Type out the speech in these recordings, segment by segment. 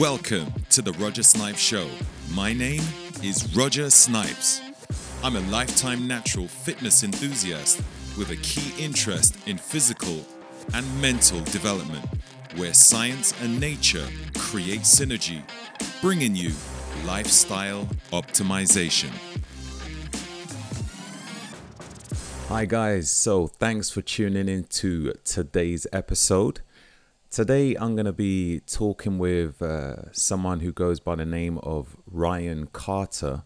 Welcome to the Roger Snipes Show. My name is Roger Snipes. I'm a lifetime natural fitness enthusiast with a key interest in physical and mental development, where science and nature create synergy, bringing you lifestyle optimization. Hi, guys. So, thanks for tuning in to today's episode. Today, I'm going to be talking with uh, someone who goes by the name of Ryan Carter.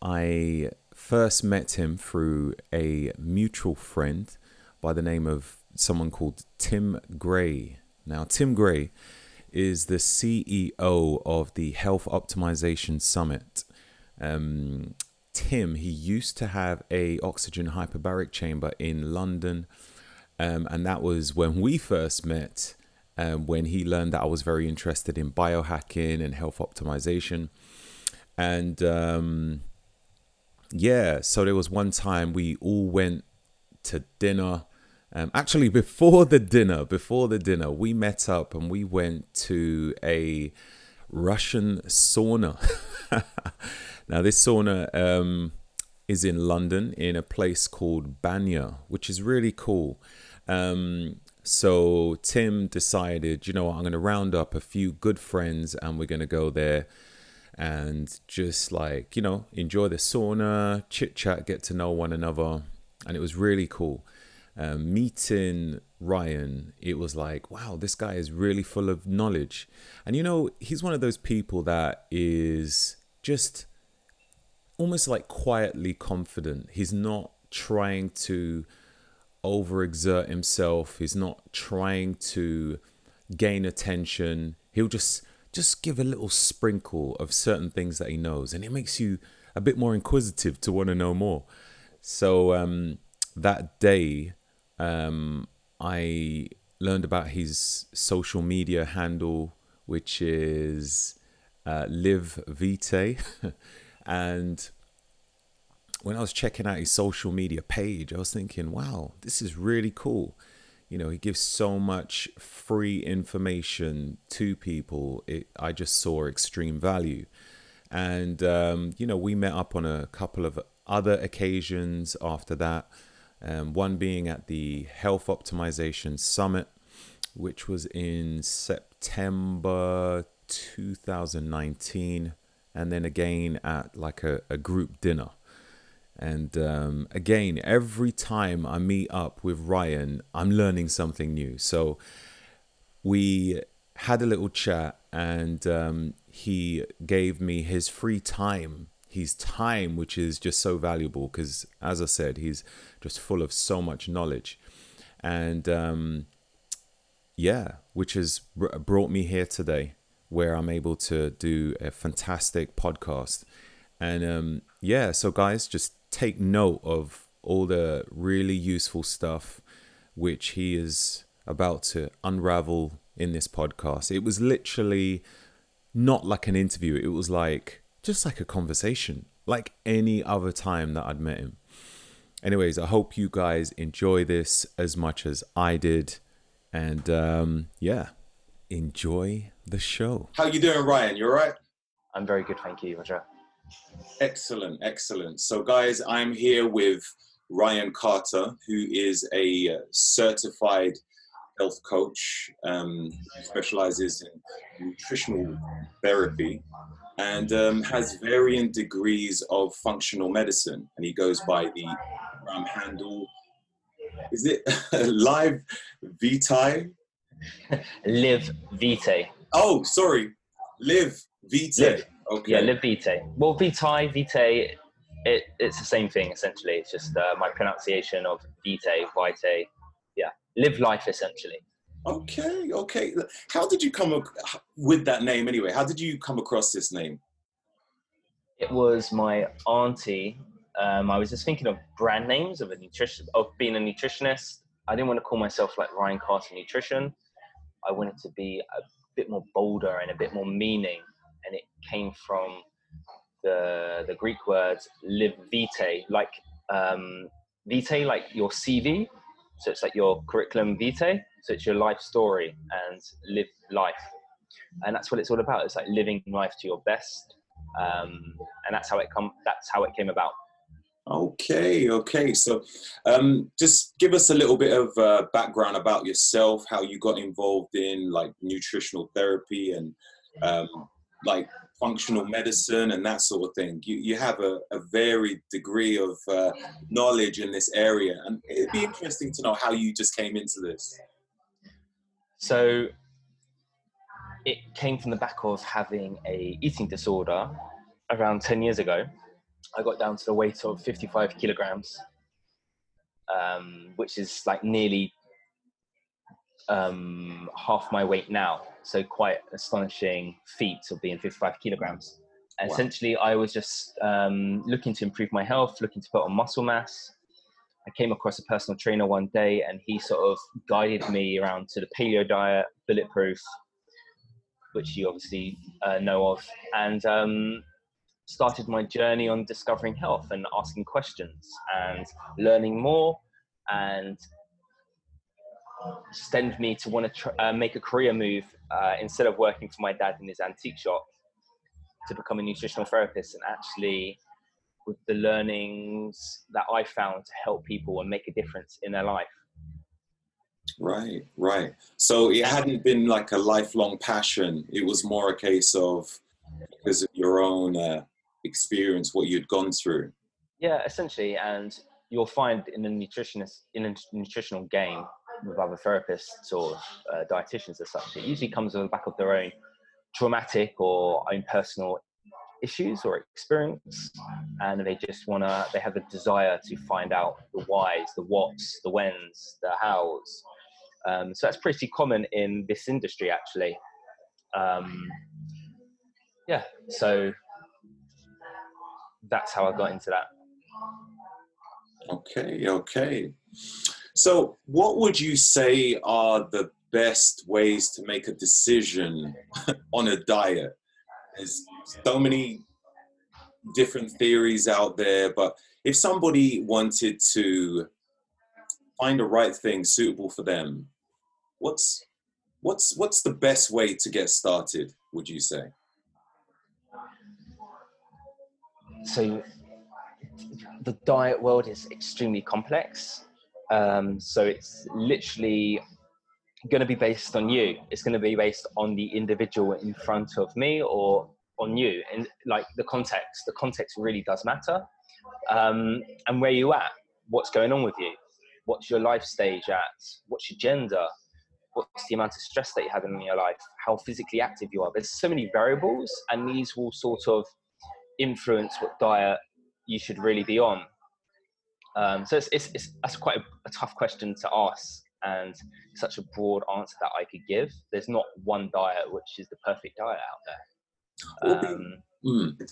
I first met him through a mutual friend by the name of someone called Tim Gray. Now, Tim Gray is the CEO of the Health Optimization Summit. Um, Tim, he used to have a oxygen hyperbaric chamber in London, um, and that was when we first met um, when he learned that I was very interested in biohacking and health optimization. And um, yeah, so there was one time we all went to dinner. Um, actually, before the dinner, before the dinner, we met up and we went to a Russian sauna. now, this sauna um, is in London in a place called Banya, which is really cool. Um, so Tim decided, you know what, I'm going to round up a few good friends and we're going to go there and just like, you know, enjoy the sauna, chit chat, get to know one another. And it was really cool. Um, meeting Ryan, it was like, wow, this guy is really full of knowledge. And you know, he's one of those people that is just almost like quietly confident. He's not trying to overexert himself. He's not trying to gain attention. He'll just just give a little sprinkle of certain things that he knows, and it makes you a bit more inquisitive to want to know more. So um, that day, um, I learned about his social media handle, which is uh, Live Vitae, and when I was checking out his social media page, I was thinking, wow, this is really cool. You know, he gives so much free information to people. It, I just saw extreme value. And, um, you know, we met up on a couple of other occasions after that. Um, one being at the Health Optimization Summit, which was in September 2019. And then again at like a, a group dinner. And um, again, every time I meet up with Ryan, I'm learning something new. So we had a little chat, and um, he gave me his free time, his time, which is just so valuable because, as I said, he's just full of so much knowledge. And um, yeah, which has brought me here today, where I'm able to do a fantastic podcast. And um, yeah, so guys, just take note of all the really useful stuff which he is about to unravel in this podcast. It was literally not like an interview, it was like just like a conversation, like any other time that I'd met him. Anyways, I hope you guys enjoy this as much as I did. And um, yeah, enjoy the show. How you doing, Ryan? You all right? I'm very good, thank you, Roger. Excellent, excellent. So, guys, I'm here with Ryan Carter, who is a uh, certified health coach, um, specializes in nutritional therapy and um, has varying degrees of functional medicine. And he goes by the um, handle, is it Live Vitae? Live Vitae. Oh, sorry, Live Vitae. Live. Okay. Yeah, live vitae. Well, vitae, vitae, it, it's the same thing essentially. It's just uh, my pronunciation of vitae, vitae. Yeah, live life essentially. Okay, okay. How did you come ac- with that name anyway? How did you come across this name? It was my auntie. Um, I was just thinking of brand names of a nutrition of being a nutritionist. I didn't want to call myself like Ryan Carter Nutrition. I wanted to be a bit more bolder and a bit more meaning and it came from the the Greek words live vitae, like um, vitae, like your CV. So it's like your curriculum vitae. So it's your life story and live life. and that's what it's all about. It's like living life to your best, um, and that's how it come. That's how it came about. Okay, okay. So, um, just give us a little bit of uh, background about yourself, how you got involved in like nutritional therapy and um, like functional medicine and that sort of thing. You, you have a, a varied degree of uh, knowledge in this area, and it'd be interesting to know how you just came into this. So, it came from the back of having a eating disorder around 10 years ago I got down to the weight of 55 kilograms, um, which is like nearly um, half my weight now. So quite astonishing feat of being 55 kilograms. Wow. Essentially, I was just um, looking to improve my health, looking to put on muscle mass. I came across a personal trainer one day, and he sort of guided me around to the paleo diet, bulletproof, which you obviously uh, know of, and um, started my journey on discovering health and asking questions and learning more and stemmed me to want to tr- uh, make a career move uh, instead of working for my dad in his antique shop to become a nutritional therapist and actually with the learnings that I found to help people and make a difference in their life. Right, right. So it hadn't been like a lifelong passion. It was more a case of because of your own uh, experience what you'd gone through. Yeah, essentially, and you'll find in a nutritionist in a nutritional game with other therapists or uh, dietitians as such, it usually comes on the back of their own traumatic or own personal issues or experience and they just want to they have a desire to find out the whys the whats the whens the hows um, so that's pretty common in this industry actually um, yeah so that's how I got into that. Okay, okay. So, what would you say are the best ways to make a decision on a diet? There's so many different theories out there, but if somebody wanted to find the right thing suitable for them, what's what's what's the best way to get started? Would you say? so the diet world is extremely complex. Um, so it's literally going to be based on you. It's going to be based on the individual in front of me or on you. And like the context, the context really does matter. Um, and where you at, what's going on with you, what's your life stage at, what's your gender, what's the amount of stress that you're having in your life, how physically active you are. There's so many variables, and these will sort of influence what diet you should really be on. Um, so it's, it's, it's, that's quite a, a, tough question to ask and such a broad answer that I could give. There's not one diet which is the perfect diet out there. Um, mm.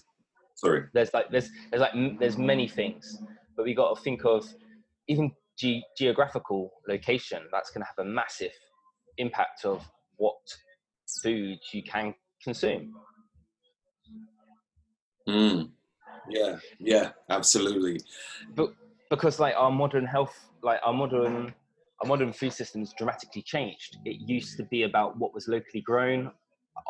Sorry. There's like there's there's like there's many things, but we got to think of even ge- geographical location. That's going to have a massive impact of what food you can consume. Mm. Yeah, yeah, absolutely. But because like our modern health, like our modern our modern food systems dramatically changed. It used to be about what was locally grown,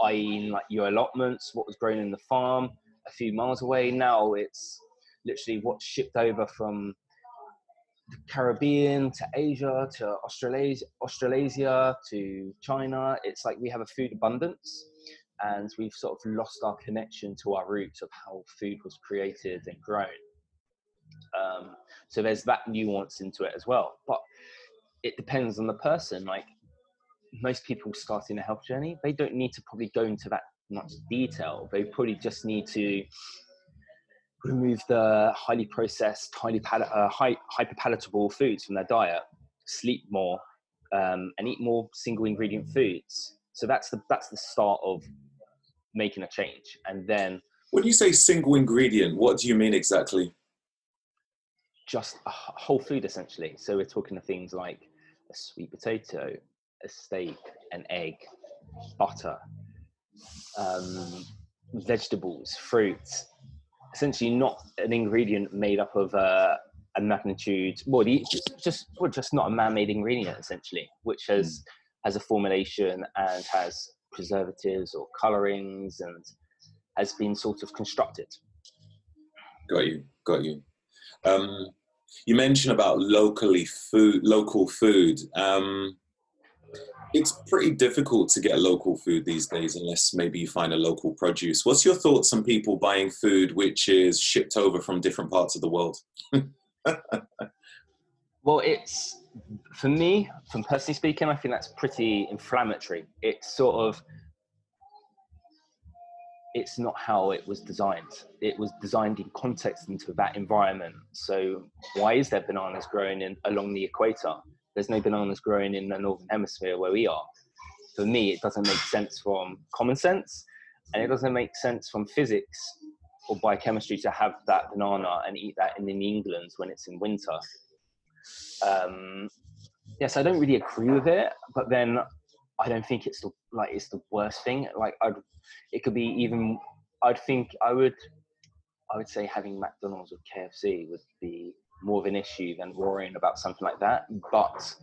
i.e., like your allotments, what was grown in the farm a few miles away. Now it's literally what's shipped over from the Caribbean to Asia to Australasia, Australasia to China. It's like we have a food abundance and we've sort of lost our connection to our roots of how food was created and grown. Um, so there's that nuance into it as well. But it depends on the person. Like most people starting a health journey, they don't need to probably go into that much detail. They probably just need to remove the highly processed, highly pal- uh, high, hyper palatable foods from their diet, sleep more, um, and eat more single ingredient foods. So that's the that's the start of making a change. And then when you say single ingredient, what do you mean exactly? Just a whole food essentially. So we're talking of things like a sweet potato, a steak, an egg, butter, um, vegetables, fruits. Essentially, not an ingredient made up of uh, a magnitude. Well, the, just just well, just not a man-made ingredient essentially, which has mm. has a formulation and has preservatives or colorings and has been sort of constructed. Got you, got you. Um, you mentioned about locally food, local food. Um, it's pretty difficult to get local food these days unless maybe you find a local produce. What's your thoughts on people buying food which is shipped over from different parts of the world? well, it's for me, from personally speaking, I think that's pretty inflammatory. It's sort of it's not how it was designed. It was designed in context into that environment. So why is there bananas growing in along the equator? There's no bananas growing in the northern hemisphere where we are. For me, it doesn't make sense from common sense, and it doesn't make sense from physics or biochemistry to have that banana and eat that in, in England when it's in winter. Um, yes, I don't really agree with it, but then I don't think it's the like it's the worst thing. Like I'd, it could be even. I'd think I would, I would say having McDonald's or KFC would be more of an issue than worrying about something like that. But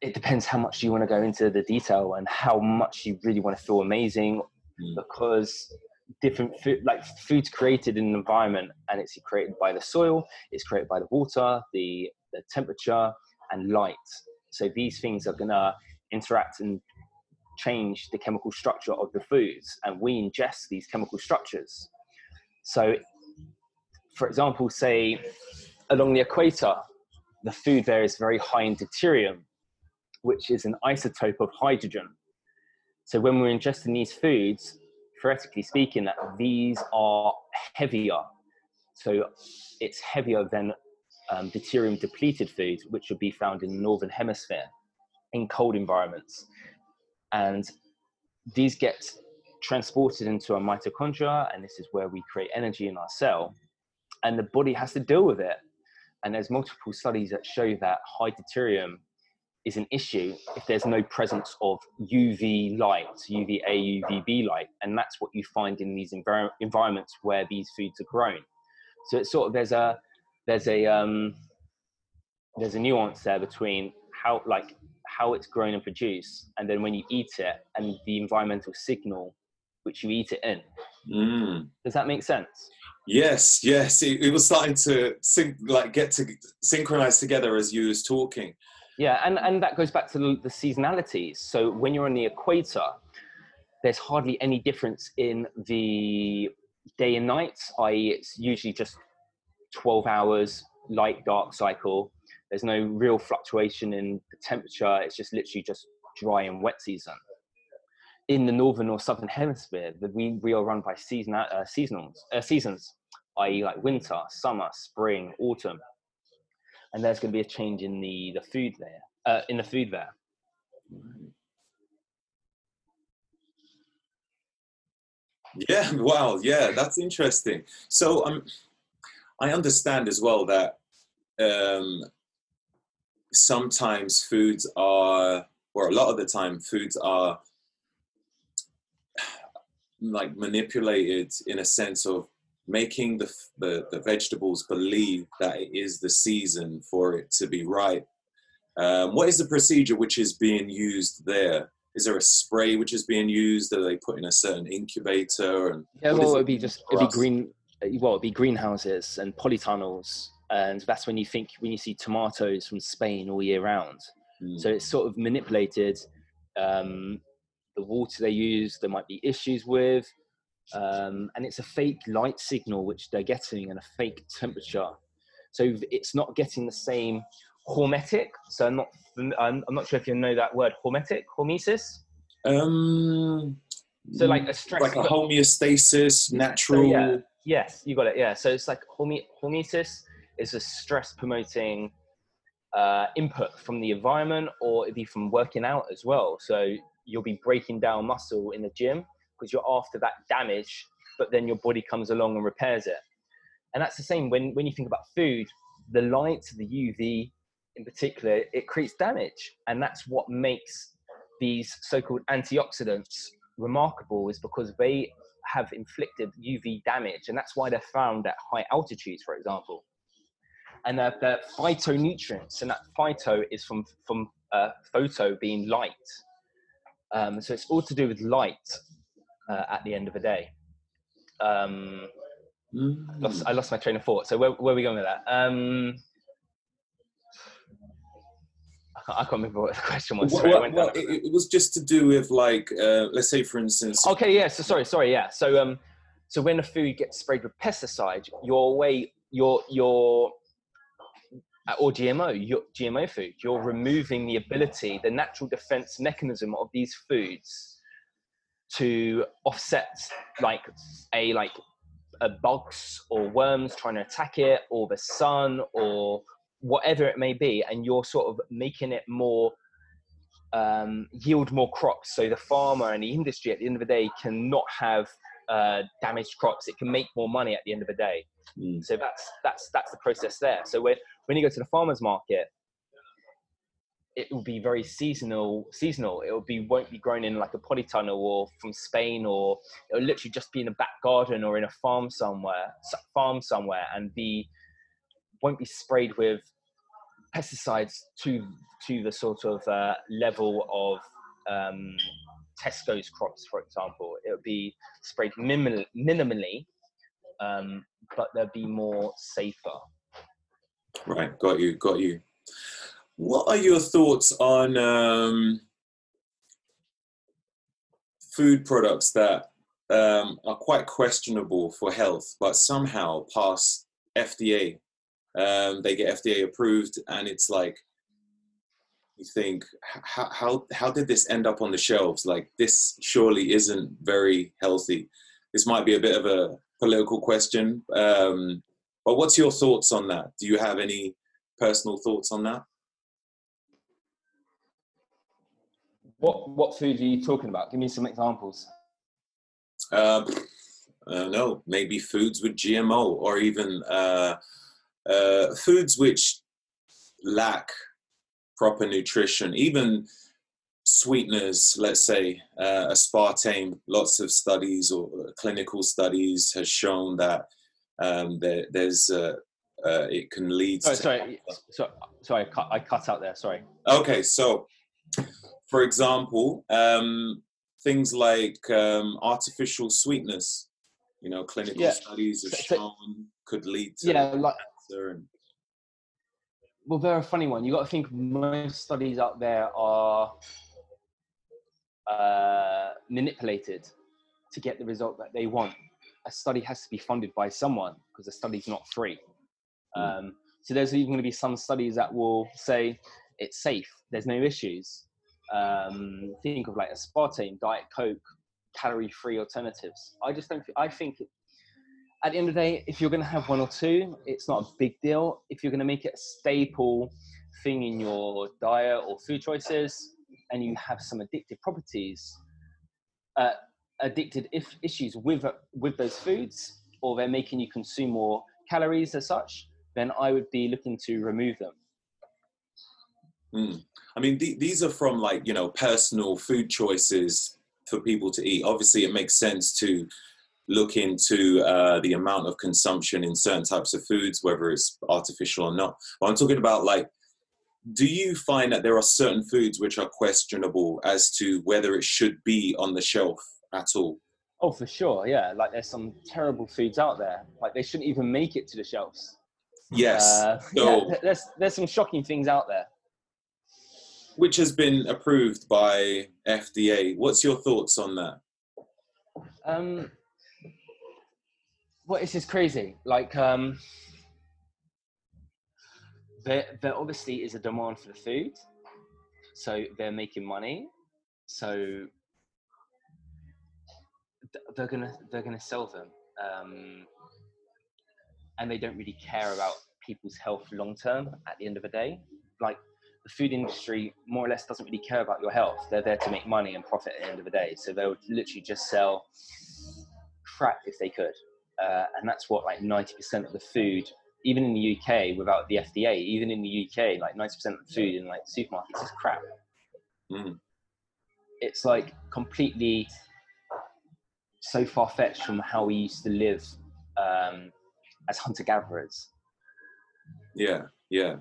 it depends how much you want to go into the detail and how much you really want to feel amazing, mm. because different food, like food's created in an environment, and it's created by the soil, it's created by the water, the the temperature, and light. So these things are gonna interact and change the chemical structure of the foods, and we ingest these chemical structures. So, for example, say along the equator, the food there is very high in deuterium, which is an isotope of hydrogen. So when we're ingesting these foods, theoretically speaking, that these are heavier. So it's heavier than um, deuterium depleted foods, which would be found in the northern hemisphere in cold environments. And these get transported into our mitochondria, and this is where we create energy in our cell. And the body has to deal with it. And there's multiple studies that show that high deuterium is an issue if there's no presence of UV light, UVA, UVB light, and that's what you find in these envir- environments where these foods are grown. So it's sort of there's a there's a um, there's a nuance there between how like how it's grown and produced, and then when you eat it, and the environmental signal which you eat it in. Mm. Does that make sense? Yes, yes. It, it was starting to sync, like get to synchronize together as you was talking. Yeah, and and that goes back to the, the seasonalities. So when you're on the equator, there's hardly any difference in the day and night. I.e., it's usually just 12 hours light dark cycle. There's no real fluctuation in the temperature. It's just literally just dry and wet season. In the northern or southern hemisphere, we, we are run by season, uh, seasonals, uh, seasons, i.e., like winter, summer, spring, autumn, and there's going to be a change in the the food there, uh, in the food there. Yeah, wow, yeah, that's interesting. So um, I understand as well that um, sometimes foods are, or a lot of the time, foods are like manipulated in a sense of making the, the, the vegetables believe that it is the season for it to be ripe. Um, what is the procedure which is being used there? Is there a spray which is being used? Are they put in a certain incubator? And yeah, well, it'd be just it'd be green well, it'd be greenhouses and polytunnels, and that's when you think when you see tomatoes from Spain all year round. Mm. So it's sort of manipulated. Um, the water they use, there might be issues with, um, and it's a fake light signal which they're getting and a fake temperature. So it's not getting the same hormetic. So I'm not, I'm, I'm not sure if you know that word hormetic, hormesis. Um, so like a stress, like a homeostasis, natural. So yeah, Yes, you got it. Yeah. So it's like hormesis is a stress promoting uh, input from the environment or it'd be from working out as well. So you'll be breaking down muscle in the gym because you're after that damage, but then your body comes along and repairs it. And that's the same when, when you think about food, the light, the UV in particular, it creates damage. And that's what makes these so called antioxidants remarkable, is because they have inflicted UV damage, and that's why they're found at high altitudes, for example. And they're, they're phytonutrients, and that phyto is from from uh, photo being light. Um, so it's all to do with light uh, at the end of the day. Um, mm. lost, I lost my train of thought. So where, where are we going with that? Um, can't, I can't remember what the question was. Sorry, well, well it, it, was just to do with like, uh, let's say for instance. Okay, yeah. So sorry, sorry, yeah. So um, so when a food gets sprayed with pesticide, your way, your your uh, or GMO, your GMO food, you're removing the ability, the natural defense mechanism of these foods to offset like a like a bugs or worms trying to attack it or the sun or whatever it may be and you're sort of making it more um, yield more crops. So the farmer and the industry at the end of the day cannot have uh, damaged crops. It can make more money at the end of the day. Mm. so that's that's that's the process there. So when when you go to the farmers market it will be very seasonal seasonal. It will be won't be grown in like a polytunnel or from spain or it'll literally just be in a back garden or in a farm somewhere farm somewhere and be won't be sprayed with pesticides to to the sort of uh, level of um, Tesco's crops, for example. It would be sprayed minimal, minimally, um, but they'd be more safer. Right, got you, got you. What are your thoughts on um, food products that um, are quite questionable for health, but somehow pass FDA? Um, they get FDA approved, and it's like you think, how, how how did this end up on the shelves? Like this surely isn't very healthy. This might be a bit of a political question, um, but what's your thoughts on that? Do you have any personal thoughts on that? What what food are you talking about? Give me some examples. Uh, I don't know. Maybe foods with GMO, or even uh, uh, foods which lack proper nutrition, even sweeteners, let's say uh, aspartame, lots of studies or clinical studies has shown that um, there, there's uh, uh, it can lead. Sorry, sorry, sorry, sorry, I cut, I cut out there. Sorry. Okay, so for example, um, things like um, artificial sweetness, you know, clinical yeah. studies have shown could lead to yeah, like, and well, they're a funny one. You got to think most studies out there are uh, manipulated to get the result that they want. A study has to be funded by someone because the study's not free. Mm. Um, so there's even going to be some studies that will say it's safe. There's no issues. Um, think of like aspartame, diet coke, calorie-free alternatives. I just don't. I think at the end of the day, if you're going to have one or two, it's not a big deal. If you're going to make it a staple thing in your diet or food choices, and you have some addictive properties, uh, addicted if issues with with those foods, or they're making you consume more calories as such, then I would be looking to remove them. Mm. I mean, th- these are from like you know personal food choices for people to eat. Obviously, it makes sense to look into uh, the amount of consumption in certain types of foods, whether it's artificial or not. But I'm talking about like, do you find that there are certain foods which are questionable as to whether it should be on the shelf at all? Oh, for sure, yeah. Like there's some terrible foods out there. Like they shouldn't even make it to the shelves. Yes. Uh, so, yeah, there's there's some shocking things out there. Which has been approved by FDA. What's your thoughts on that? Um, is this crazy? Like, um, there, there obviously is a demand for the food, so they're making money. So they're gonna they're gonna sell them, um, and they don't really care about people's health long term. At the end of the day, like the food industry more or less doesn't really care about your health. They're there to make money and profit at the end of the day. So they would literally just sell crap if they could uh, and that's what like 90% of the food even in the uk without the fda even in the uk like 90% of the food in like supermarkets is crap mm. it's like completely so far-fetched from how we used to live um, as hunter-gatherers yeah yeah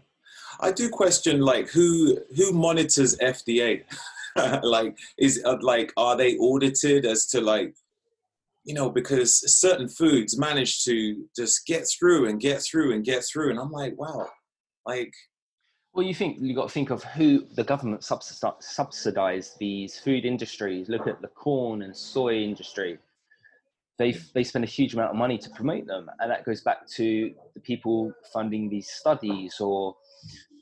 I do question like who who monitors FDA. like is uh, like are they audited as to like you know because certain foods manage to just get through and get through and get through and I'm like wow like well, you think you've got to think of who the government subsidize these food industries. Look at the corn and soy industry. They they spend a huge amount of money to promote them, and that goes back to the people funding these studies. Or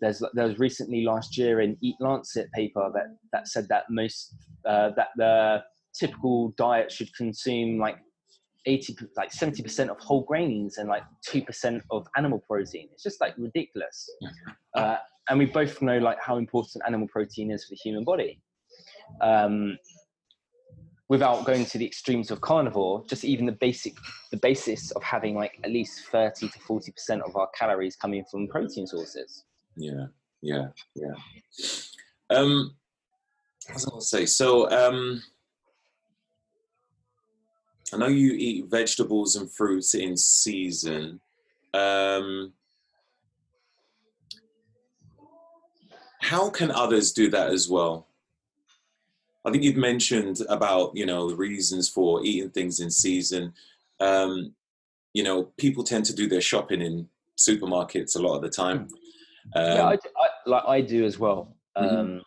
there's there was recently last year an Eat Lancet paper that that said that most uh, that the typical diet should consume like 80 like 70% of whole grains and like 2% of animal protein it's just like ridiculous uh, and we both know like how important animal protein is for the human body. Um, without going to the extremes of carnivore, just even the basic, the basis of having like at least thirty to forty percent of our calories coming from protein sources. Yeah, yeah, yeah. Um, I was say so. Um, I know you eat vegetables and fruits in season. Um, how can others do that as well? I think you've mentioned about you know the reasons for eating things in season. Um, you know, people tend to do their shopping in supermarkets a lot of the time. Um, yeah, I, I, like I do as well. Mm-hmm.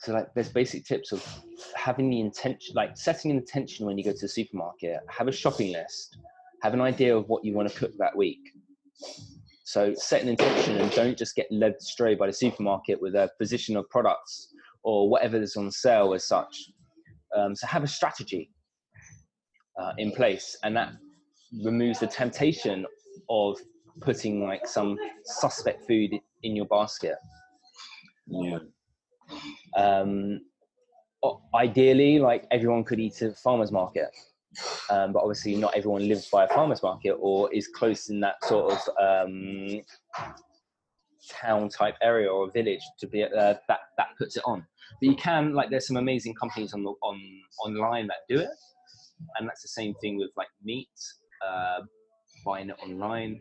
So like, there's basic tips of having the intention, like setting an intention when you go to the supermarket. Have a shopping list. Have an idea of what you want to cook that week. So set an intention and don't just get led astray by the supermarket with a position of products or whatever is on sale as such. Um, so have a strategy uh, in place, and that removes the temptation of putting like some suspect food in your basket. Yeah. Um, ideally, like everyone could eat at a farmer's market um, but obviously not everyone lives by a farmer's market or is close in that sort of um, town type area or village to be uh, that that puts it on. But you can like there's some amazing companies on on online that do it, and that's the same thing with like meat, uh, buying it online.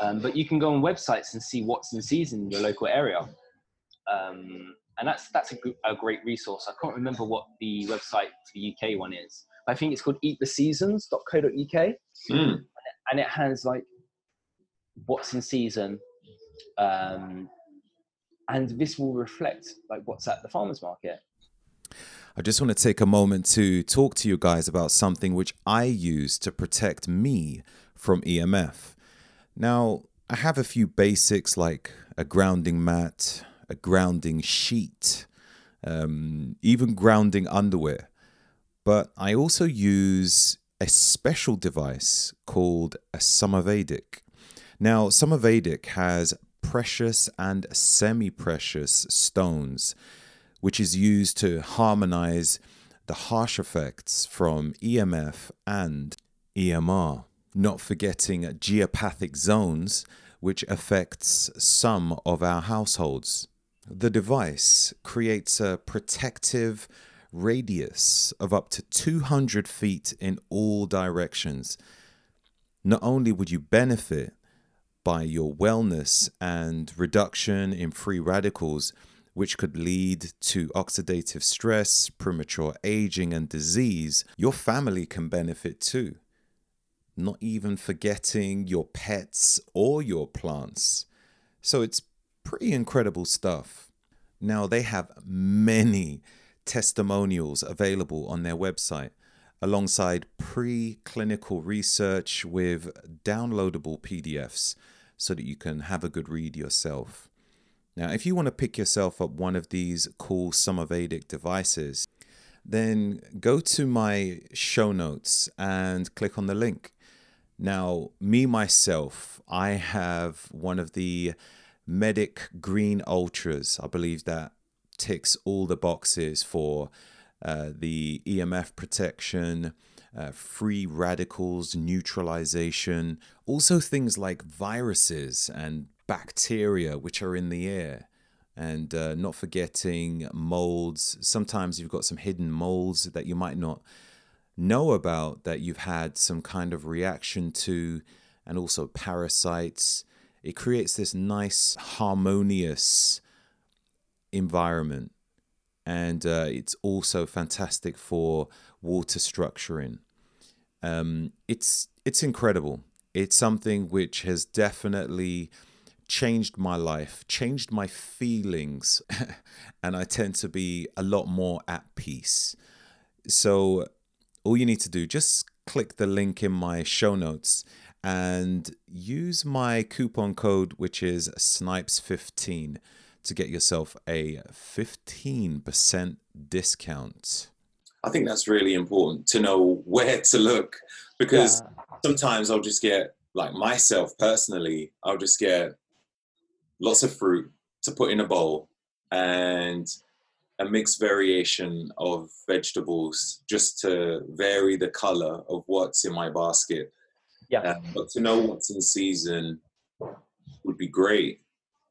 Um, but you can go on websites and see what's in season in your local area. Um, and that's that's a, a, great resource. I can't remember what the website for the UK one is, I think it's called eattheseasons.co.uk. Mm. And it has like what's in season. Um, and this will reflect like what's at the farmers market. I just want to take a moment to talk to you guys about something which I use to protect me from EMF. Now, I have a few basics like a grounding mat, a grounding sheet, um, even grounding underwear but I also use a special device called a Somavedic. Now, Somavedic has precious and semi precious stones, which is used to harmonize the harsh effects from EMF and EMR, not forgetting geopathic zones, which affects some of our households. The device creates a protective radius of up to 200 feet in all directions. Not only would you benefit by your wellness and reduction in free radicals, which could lead to oxidative stress, premature aging, and disease, your family can benefit too. Not even forgetting your pets or your plants. So it's pretty incredible stuff. Now, they have many testimonials available on their website, alongside pre-clinical research with downloadable PDFs so that you can have a good read yourself. Now, if you want to pick yourself up one of these cool Somavedic devices, then go to my show notes and click on the link. Now, me myself, I have one of the Medic Green Ultras. I believe that ticks all the boxes for uh, the EMF protection, uh, free radicals neutralization, also things like viruses and bacteria which are in the air. And uh, not forgetting molds. Sometimes you've got some hidden molds that you might not know about that you've had some kind of reaction to, and also parasites it creates this nice harmonious environment. And uh, it's also fantastic for water structuring. Um, it's it's incredible. It's something which has definitely changed my life changed my feelings and i tend to be a lot more at peace. So all you need to do just click the link in my show notes and use my coupon code, which is Snipes15, to get yourself a 15% discount. I think that's really important to know where to look because yeah. sometimes I'll just get, like myself personally, I'll just get lots of fruit to put in a bowl and a mixed variation of vegetables just to vary the color of what's in my basket yeah. Uh, but to know what's in season would be great.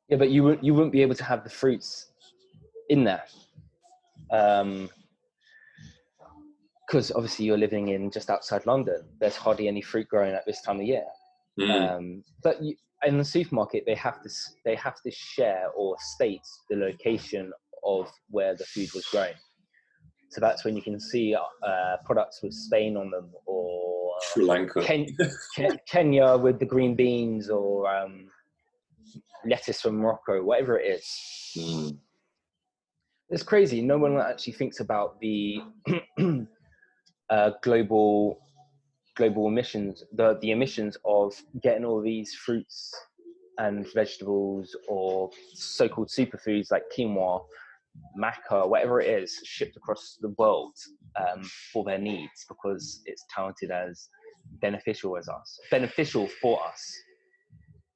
Yeah, but you wouldn't you wouldn't be able to have the fruits in there. Um, because obviously you're living in just outside London. There's hardly any fruit growing at this time of year. Mm. Um, but you, in the supermarket, they have to they have to share or state the location of where the food was grown. So that's when you can see uh, products with Spain on them or Sri Lanka, Ken, Kenya with the green beans, or um, lettuce from Morocco, whatever it is. Mm. It's crazy. No one actually thinks about the uh, global global emissions, the the emissions of getting all these fruits and vegetables or so-called superfoods like quinoa, maca, whatever it is, shipped across the world um, for their needs because it's touted as beneficial as us, beneficial for us.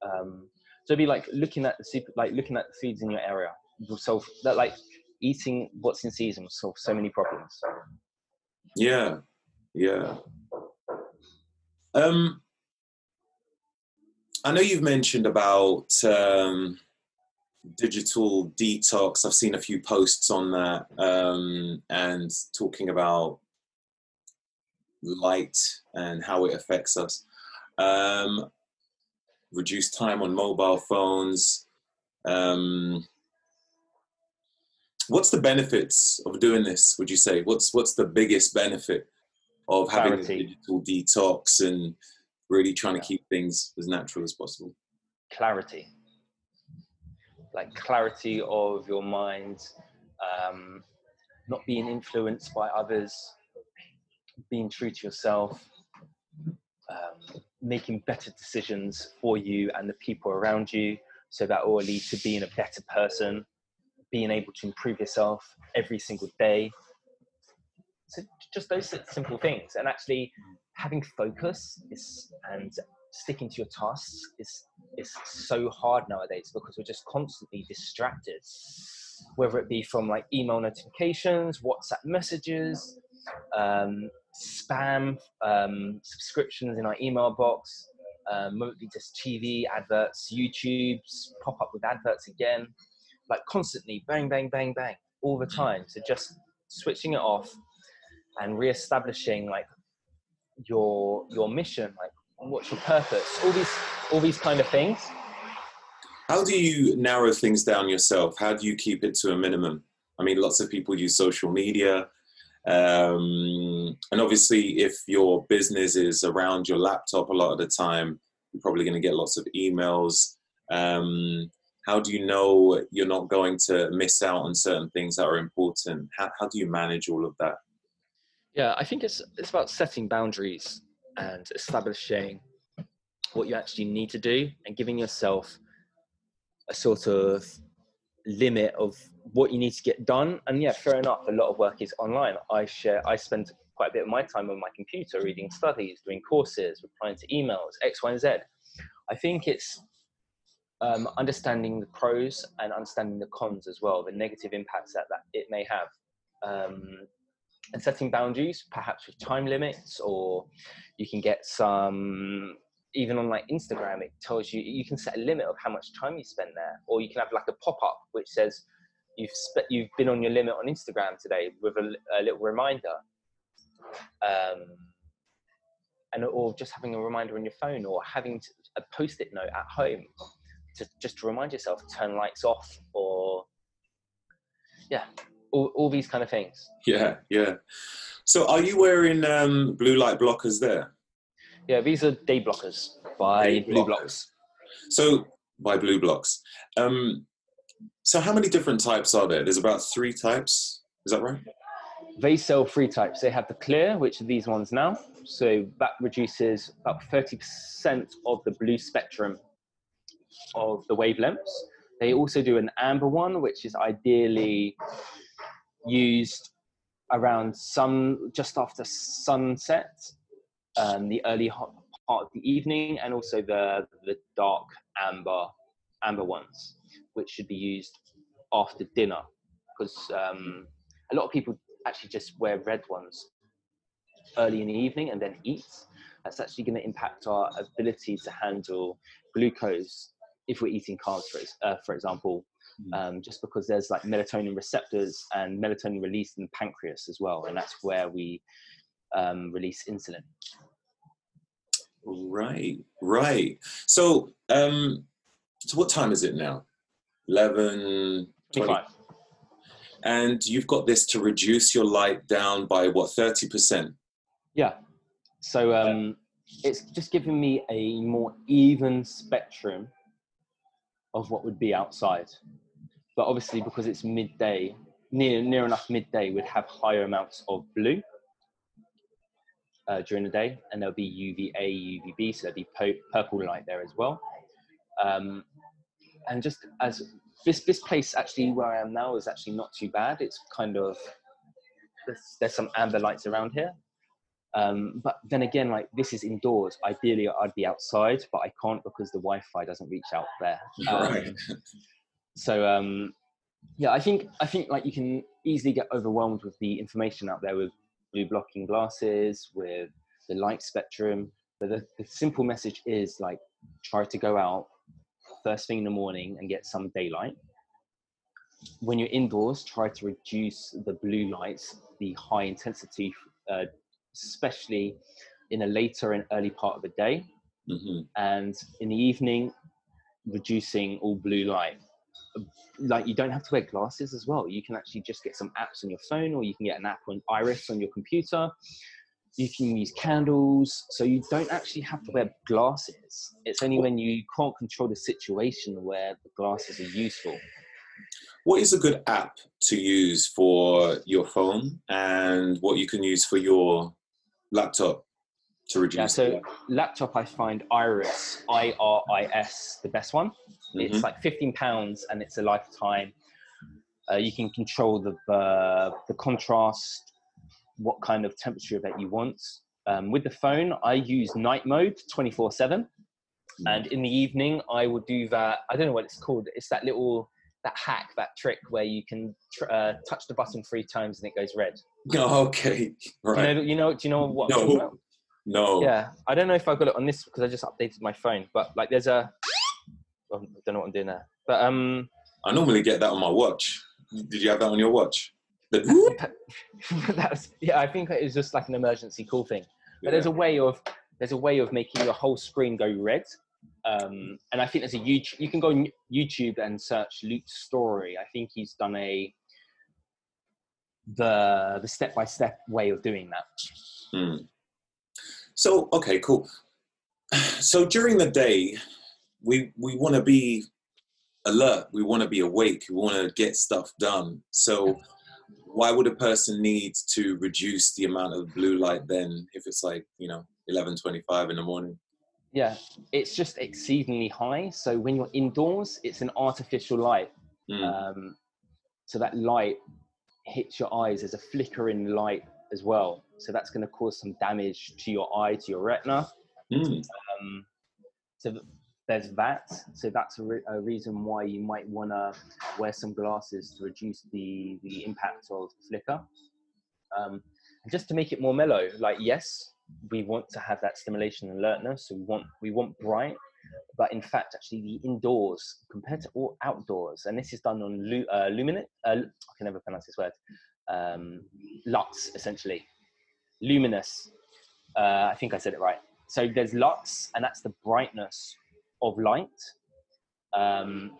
Um, so it'd be like looking at the super, like looking at the foods in your area will solve that. Like eating what's in season will solve so many problems. Yeah, yeah. Um, I know you've mentioned about um, digital detox. I've seen a few posts on that um, and talking about light and how it affects us. Um, reduce time on mobile phones. Um, what's the benefits of doing this? Would you say what's what's the biggest benefit of having a digital detox and really trying yeah. to keep things as natural as possible? Clarity, like clarity of your mind, um, not being influenced by others, being true to yourself, um, making better decisions for you and the people around you. So that will lead to being a better person, being able to improve yourself every single day. So just those simple things, and actually having focus is and sticking to your tasks is is so hard nowadays because we're just constantly distracted whether it be from like email notifications whatsapp messages um, spam um, subscriptions in our email box, um, just TV adverts, YouTube's pop up with adverts again, like constantly bang, bang, bang, bang, all the time. So just switching it off and re-establishing like your your mission, like what's your purpose, all these all these kind of things. How do you narrow things down yourself? How do you keep it to a minimum? I mean, lots of people use social media um, and obviously, if your business is around your laptop a lot of the time, you're probably going to get lots of emails. Um, how do you know you're not going to miss out on certain things that are important? How, how do you manage all of that? Yeah, I think it's it's about setting boundaries and establishing what you actually need to do and giving yourself a sort of limit of what you need to get done. And yeah, fair enough. A lot of work is online. I share. I spend quite a bit of my time on my computer reading studies, doing courses, replying to emails, X, Y, and Z. I think it's um, understanding the pros and understanding the cons as well, the negative impacts that, that it may have. Um, and setting boundaries, perhaps with time limits, or you can get some even on like Instagram, it tells you you can set a limit of how much time you spend there, or you can have like a pop up which says you've spe- you've been on your limit on Instagram today with a, a little reminder, um, and or just having a reminder on your phone, or having a post-it note at home. to just to remind yourself, turn lights off or yeah, all, all these kind of things. Yeah, yeah. So are you wearing um, blue light blockers there? Yeah, these are day blockers by Day Blue blockers. Blocks. So by BluBlox. Um, so how many different types are there? There's about three types. Is that right? They sell three types. They have the clear, which are these ones now. So that reduces about 30% of the blue spectrum of the wavelengths. They also do an amber one, which is ideally used around sun, just after sunset, um, the early hot part of the evening, and also the, the dark amber, amber ones, which should be used after dinner. Because um, a lot of people actually just wear red ones early in the evening and then eat. That's actually going to impact our ability to handle glucose if we're eating carbs, for, uh, for example. Um, just because there's like melatonin receptors and melatonin released in the pancreas as well, and that's where we um, release insulin. Right, right. So, um, so what time is it now? 11, 20. 25. And you've got this to reduce your light down by what, 30%? Yeah. So um, it's just giving me a more even spectrum of what would be outside. But obviously, because it's midday, near near enough midday, we'd have higher amounts of blue uh, during the day, and there'll be UVA, UVB, so there'll be po- purple light there as well. Um, and just as this this place actually where I am now is actually not too bad. It's kind of there's, there's some amber lights around here, um, but then again, like this is indoors. Ideally, I'd be outside, but I can't because the Wi-Fi doesn't reach out there. Um, Right. So um, yeah, I think I think like you can easily get overwhelmed with the information out there with blue blocking glasses, with the light spectrum. But the, the simple message is like try to go out first thing in the morning and get some daylight. When you're indoors, try to reduce the blue lights, the high intensity, uh, especially in a later and early part of the day hmm and in the evening reducing all blue light like you don't have to wear glasses as well. You can actually just get some apps on your phone or you can get an app on iris on your computer. You can use candles. So you don't actually have to wear glasses. It's only when you can't control the situation where the glasses are useful What is a good app to use for your phone and what you can use for your laptop to reduce? yeah so laptop i find iris i-r-i-s the best one It's like fifteen pounds, and it's a lifetime. Uh, you can control the uh, the contrast, what kind of temperature that you want. Um, with the phone, I use night mode twenty four seven, and in the evening, I will do that. I don't know what it's called. It's that little that hack, that trick where you can tr- uh, touch the button three times and it goes red. Okay, right. You know, you know, do you know what? No. no. Yeah, I don't know if I've got it on this because I just updated my phone, but like there's a. I don't know what I'm doing there, but um, I normally get that on my watch. Did you have that on your watch? The, that's yeah. I think it was just like an emergency call thing. But there's a way of there's a way of making your whole screen go red. Um, and I think there's a YouTube. You can go on YouTube and search Luke Storey. I think he's done a the the step by step way of doing that. Hmm. So okay, cool. So during the day, we we want to be alert. We want to be awake. We want to get stuff done. So why would a person need to reduce the amount of blue light then if it's like you know 11:25 in the morning? Yeah, it's just exceedingly high. So when you're indoors, it's an artificial light. Hmm. Um, so that light hits your eyes. There's a flickering light as well. So that's going to cause some damage to your eye, to your retina. Hmm. Um, so there's that. So that's a, re- a reason why you might want to wear some glasses to reduce the, the impact of flicker. Um, and just to make it more mellow, like yes, we want to have that stimulation and alertness. So we want we want bright, but in fact, actually, the indoors compared to all outdoors, and this is done on lu- uh, luminate. Uh, I can never pronounce this word. Um, lux, essentially, luminous. Uh, I think I said it right. So there's lux, and that's the brightness of light. Um,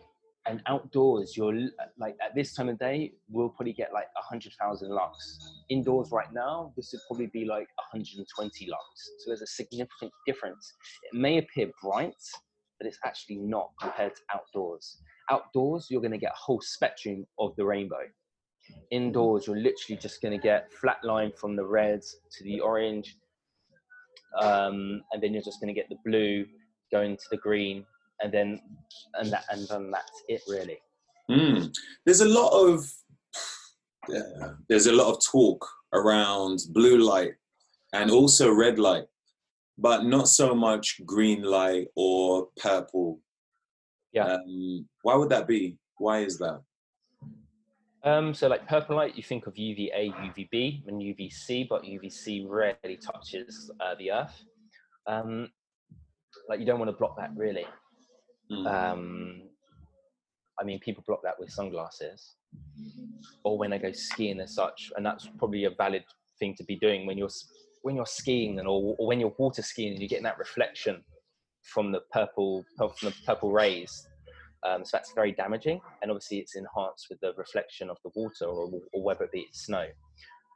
and outdoors, you're like at this time of day, we'll probably get like 100,000 lux. Indoors right now, this would probably be like 120 lux. So there's a significant difference. It may appear bright, but it's actually not compared to outdoors. Outdoors, you're going to get a whole spectrum of the rainbow. Indoors, you're literally just going to get flat line from the red to the orange, um, and then you're just going to get the blue going to the green, and then and that and then that's it really. Mm. There's a lot of uh, there's a lot of talk around blue light and also red light, but not so much green light or purple. Yeah. Um, why would that be? Why is that? Um, so like purple light, you think of UVA, UVB, and UVC, but UVC rarely touches uh, the earth. Um, like you don't want to block that really. Mm. Um, I mean, people block that with sunglasses, or when they go skiing as such, and that's probably a valid thing to be doing when you're when you're skiing and or, or when you're water skiing and you're getting that reflection from the purple from the purple rays. Um, so that's very damaging, and obviously it's enhanced with the reflection of the water, or, or whether it be snow.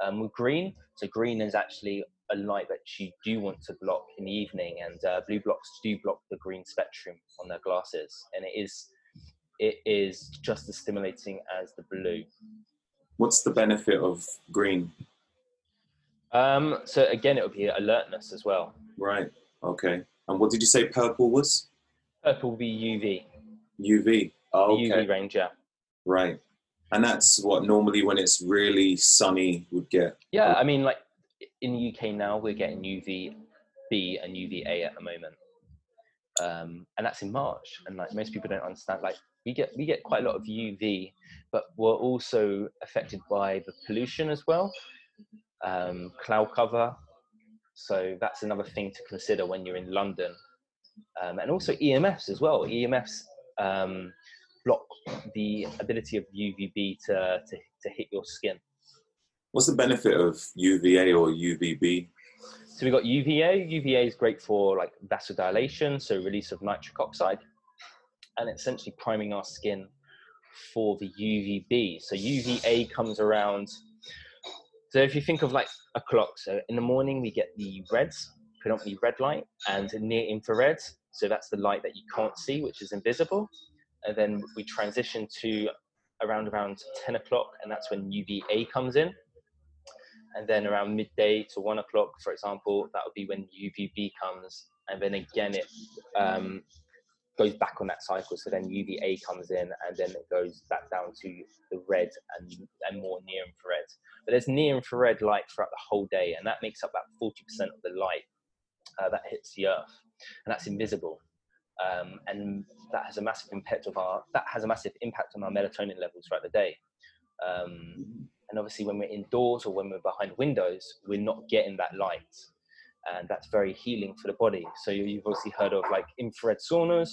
Um, with green, so green is actually a light that you do want to block in the evening, and uh, BluBlox do block the green spectrum on their glasses, and it is it is just as stimulating as the blue. What's the benefit of green? Um, so again, it would be alertness as well. Right. Okay. And what did you say purple was? Purple will be UV. UV. Oh, okay. UV range, yeah. Right. And that's what normally when it's really sunny would get. Yeah, I mean, like in the UK now, we're getting UVB and UVA at the moment, um, and that's in March. And like most people don't understand, like we get we get quite a lot of UV, but we're also affected by the pollution as well, um, cloud cover. So that's another thing to consider when you're in London, um, and also EMFs as well. EMFs um, block the ability of UVB to, to, to hit your skin. What's the benefit of UVA or UVB? So we've got UVA. UVA is great for like vasodilation, so release of nitric oxide, and essentially priming our skin for the UVB. So UVA comes around. So if you think of like a clock, so in the morning we get the reds, predominantly red light, and near infrared. So that's the light that you can't see, which is invisible. And then we transition to around around 10 o'clock, and that's when UVA comes in and then around midday to one o'clock, for example, that would be when UVB comes, and then again it um, goes back on that cycle. So then UVA comes in, and then it goes back down to the red and, and more near infrared. But there's near infrared light throughout the whole day, and that makes up about 40% of the light uh, that hits the Earth, and that's invisible. Um, and that has a massive impact of our that has a massive impact on our melatonin levels throughout the day. Um, and obviously, when we're indoors or when we're behind windows, we're not getting that light. And that's very healing for the body. So you've obviously heard of like infrared saunas,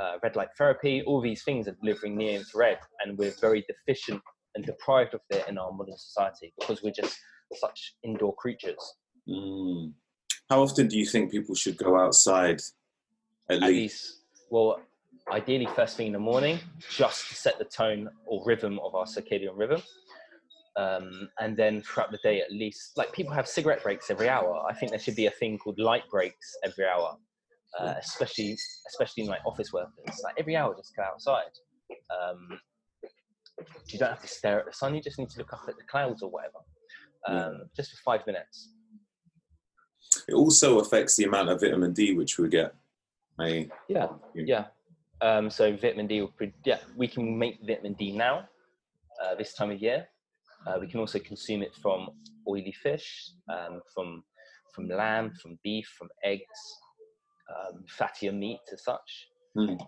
uh, red light therapy, all these things are delivering near infrared. And we're very deficient and deprived of it in our modern society because we're just such indoor creatures. Mm. How often do you think people should go outside? At, At least? least, well, ideally first thing in the morning, just to set the tone or rhythm of our circadian rhythm um, and then throughout the day at least like people have cigarette breaks every hour. I think there should be a thing called light breaks every hour uh, especially especially in like office workers. Like every hour just go outside. Um, you don't have to stare at the sun you just need to look up at the clouds or whatever um, just for five minutes. It also affects the amount of vitamin D which we get. I, yeah. yeah. Um, so vitamin d will pre- yeah we can make vitamin d now uh, this time of year uh, we can also consume it from oily fish, um, from from lamb, from beef, from eggs, um, fattier meat as such. Mm.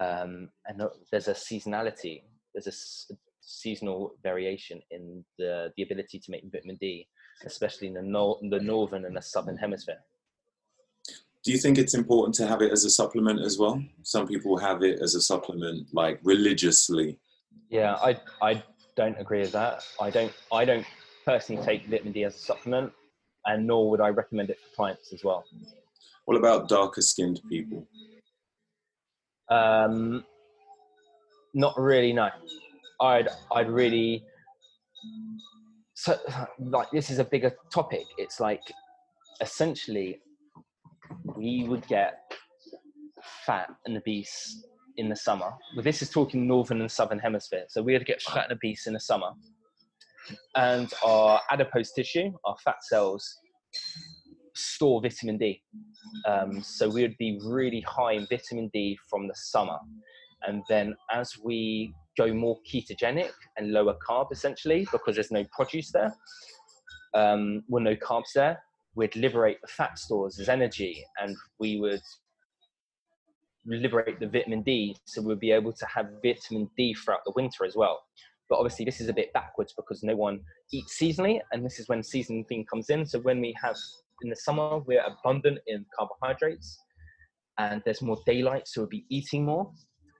Um, and there's a seasonality. There's a s- seasonal variation in the the ability to make vitamin D, especially in the nor- the northern and the southern hemisphere. Do you think it's important to have it as a supplement as well? Some people have it as a supplement, like religiously. Yeah, I I don't agree with that. I don't I don't personally take vitamin D as a supplement, and nor would I recommend it for clients as well. What about darker skinned people? Um, not really. No, I'd I'd really. So like this is a bigger topic. It's like essentially we would get fat and obese in the summer. Well, this is talking northern and southern hemisphere. So we would get fat and obese in the summer, and our adipose tissue, our fat cells, store vitamin D. Um, so we would be really high in vitamin D from the summer. And then as we go more ketogenic and lower carb, essentially, because there's no produce there, um, well, no carbs there, we'd liberate the fat stores as energy and we would liberate the vitamin D. So we'll be able to have vitamin D throughout the winter as well. But obviously, this is a bit backwards because no one eats seasonally, and this is when season thing comes in. So when we have in the summer, we're abundant in carbohydrates and there's more daylight, so we'll be eating more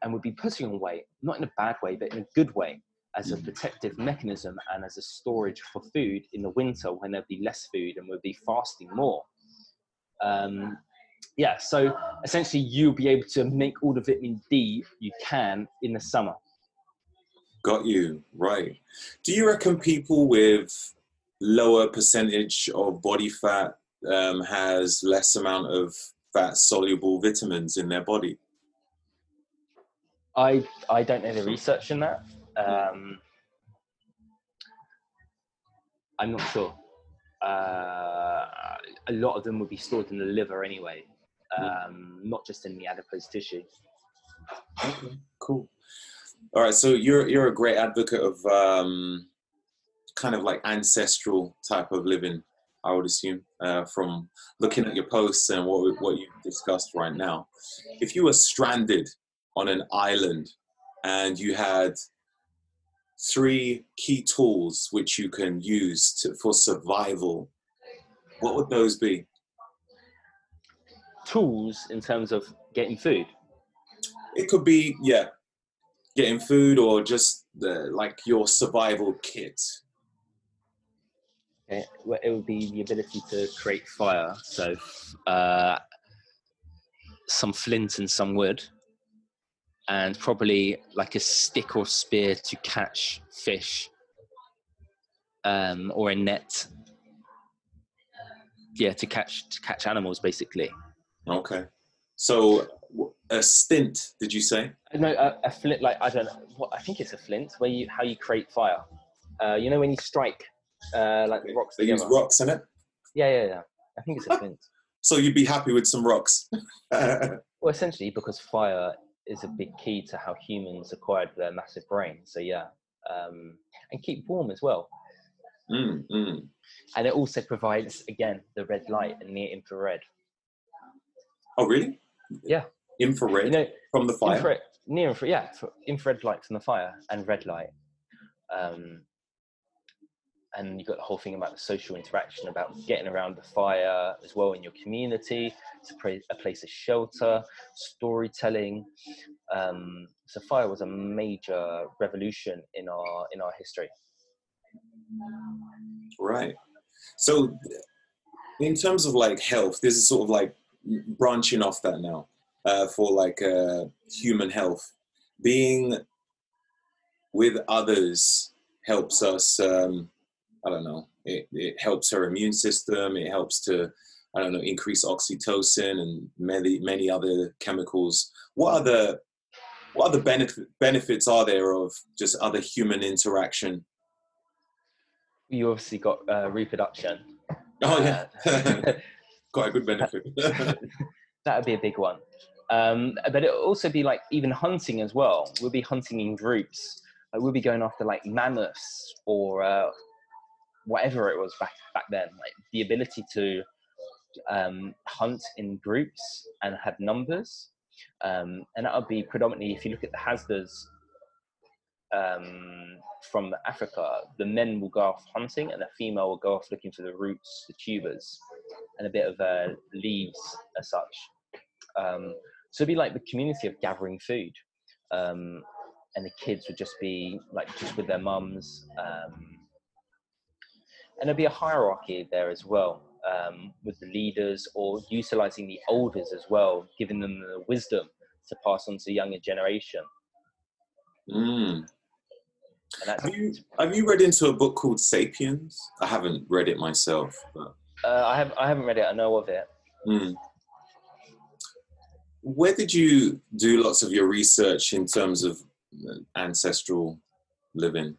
and we'll be putting on weight, not in a bad way, but in a good way, as a mm. protective mechanism and as a storage for food in the winter when there'll be less food and we'll be fasting more. Um, yeah, so essentially you'll be able to make all the vitamin D you can in the summer. Got you, right. Do you reckon people with lower percentage of body fat um, has less amount of fat soluble vitamins in their body? I I don't know the research in that. Um, I'm not sure. Uh, a lot of them would be stored in the liver anyway, um, not just in the adipose tissue. Okay, cool. All right, so you're you're a great advocate of um, kind of like ancestral type of living. I would assume uh, from looking at your posts and what what you've discussed right now. If you were stranded on an island and you had three key tools which you can use to, for survival, what would those be? Tools in terms of getting food. It could be yeah, getting food or just the, like your survival kit. Okay. Well, it would be the ability to create fire. So, uh, some flint and some wood, and probably like a stick or spear to catch fish, um, or a net. Yeah, to catch to catch animals, basically. Okay. So a stint, did you say? No, a, a, flint. Like I don't know. What I think it's a flint. Where you how you create fire. Uh, you know when you strike uh, like the rocks. They together. use rocks in it. Yeah, yeah, yeah. I think it's a flint. so you'd be happy with some rocks. well, essentially, because fire is a big key to how humans acquired their massive brain. So yeah, um, and keep warm as well. Mm, mm. And it also provides again the red light and near infrared. Oh really? Yeah. Infrared you know, from the fire. Infrared, near infrared, yeah, infrared light from the fire and red light. Um, and you've got the whole thing about the social interaction, about getting around the fire as well in your community. It's a, place of shelter, storytelling. Um, so fire was a major revolution in our in our history. Right. So, in terms of like health, this is sort of like branching off that now uh, for like uh, human health. Being with others helps us. Um, I don't know, it, it helps her immune system. It helps to, I don't know, increase oxytocin and many, many other chemicals. What other, what other benefit, benefits are there of just other human interaction? You obviously got uh, reproduction. Oh yeah, quite a good benefit. that would be a big one. Um, but it would also be like even hunting as well. We'll be hunting in groups. Like we'll be going after like mammoths or uh, whatever it was back back then, like the ability to um, hunt in groups and have numbers, um, and that would be predominantly if you look at the Hadzas um, from Africa, the men will go off hunting and the female will go off looking for the roots, the tubers, and a bit of uh, leaves as such. Um, so it'd be like the community of gathering food. Um, and the kids would just be like just with their mums, um, and there'd be a hierarchy there as well um, with the leaders or utilizing the elders as well, giving them the wisdom to pass on to the younger generation. Mm. Have you have you read into a book called *Sapiens*? I haven't read it myself, but uh, I have I haven't read it. I know of it. mm. where did you do lots of your research in terms of uh, ancestral living?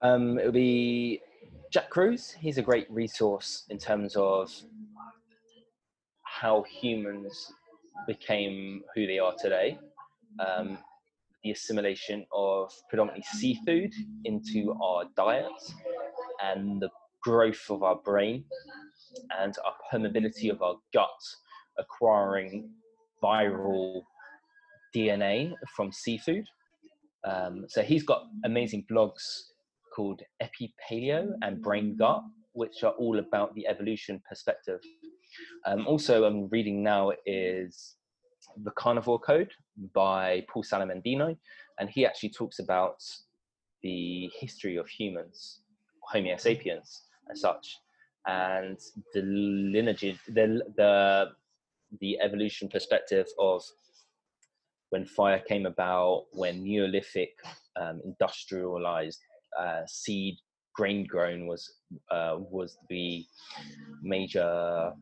Um, it would be Jack Kruse. He's a great resource in terms of how humans became who they are today. Um, the assimilation of predominantly seafood into our diets and the growth of our brain and our permeability of our gut acquiring viral DNA from seafood. Um, so he's got amazing blogs called Epipaleo and Brain Gut, which are all about the evolution perspective. Um, also, I'm reading now is The Carnivore Code by Paul Saladino, and he actually talks about the history of humans, Homo sapiens, as such, and the lineage, the the the evolution perspective of when fire came about, when Neolithic um, industrialized uh, seed grain grown was uh, was the major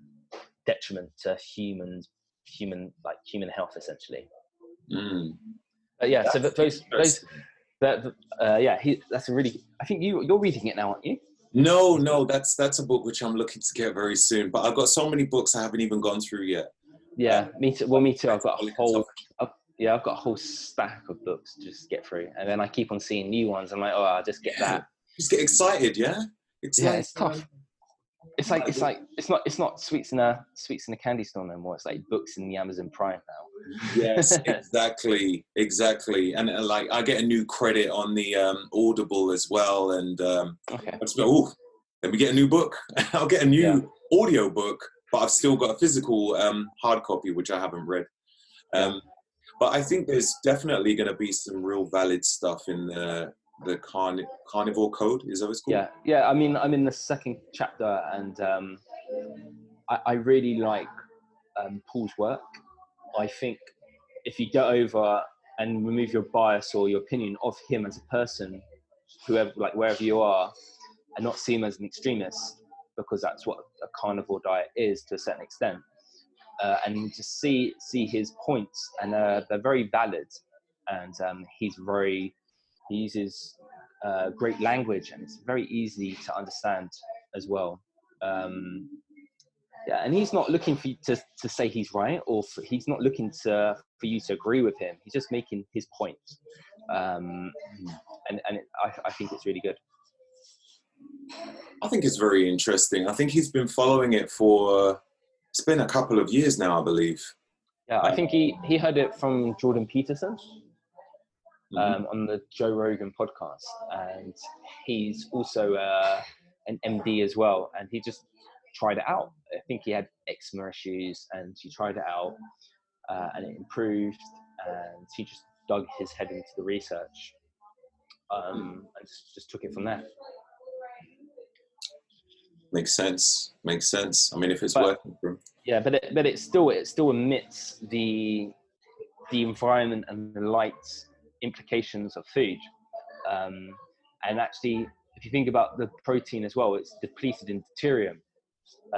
detriment to humans human like human health essentially Mm. yeah so That's that those those that uh, yeah he, that's a really i think you you're reading it now aren't you No, no, that's that's a book which I'm looking to get very soon. But I've got so many books I haven't even gone through yet. yeah me too well me too i've got a whole I've, yeah i've got a whole stack of books to just get through and then i keep on seeing new ones i'm like oh i'll just get Yeah. that Just get excited, yeah. It's Yeah, like, it's tough. It's like it's like it's not it's not sweets in a sweets in a candy store no more it's like books in the amazon prime now yes, exactly, exactly. And uh, like, I get a new credit on the um, Audible as well, and um, okay I just go, oh, let me get a new book. I'll get a new audio book, but I've still got a physical um, hard copy which I haven't read. Um, But I think there's definitely going to be some real valid stuff in the the carni- carnivore code. Is that what it's called? yeah yeah i mean i'm in the second chapter and um i, I really like um, paul's work i think if you go over and remove your bias or your opinion of him as a person whoever like wherever you are and not see him as an extremist because that's what a carnivore diet is to a certain extent uh, and just see see his points and uh, they're very valid and um, he's very he uses uh, great language and it's very easy to understand as well. Um, yeah, and he's not looking for you to, to say he's right or for, he's not looking to for you to agree with him. He's just making his point, um, and and it, I, I think it's really good. I think it's very interesting. I think he's been following it for it's been a couple of years now, I believe. Yeah, I think he he heard it from Jordan Peterson. Mhm. um, on the Joe Rogan podcast, and he's also uh, an MD as well. And he just tried it out. I think he had eczema issues, and he tried it out, uh, and it improved. And he just dug his head into the research, um, and just, just took it from there. Makes sense. Makes sense. I mean, if it's But- working for him. Yeah, but it, but it still it still emits the the environment and the light implications of food. Um, and actually, if you think about the protein as well, it's depleted in deuterium.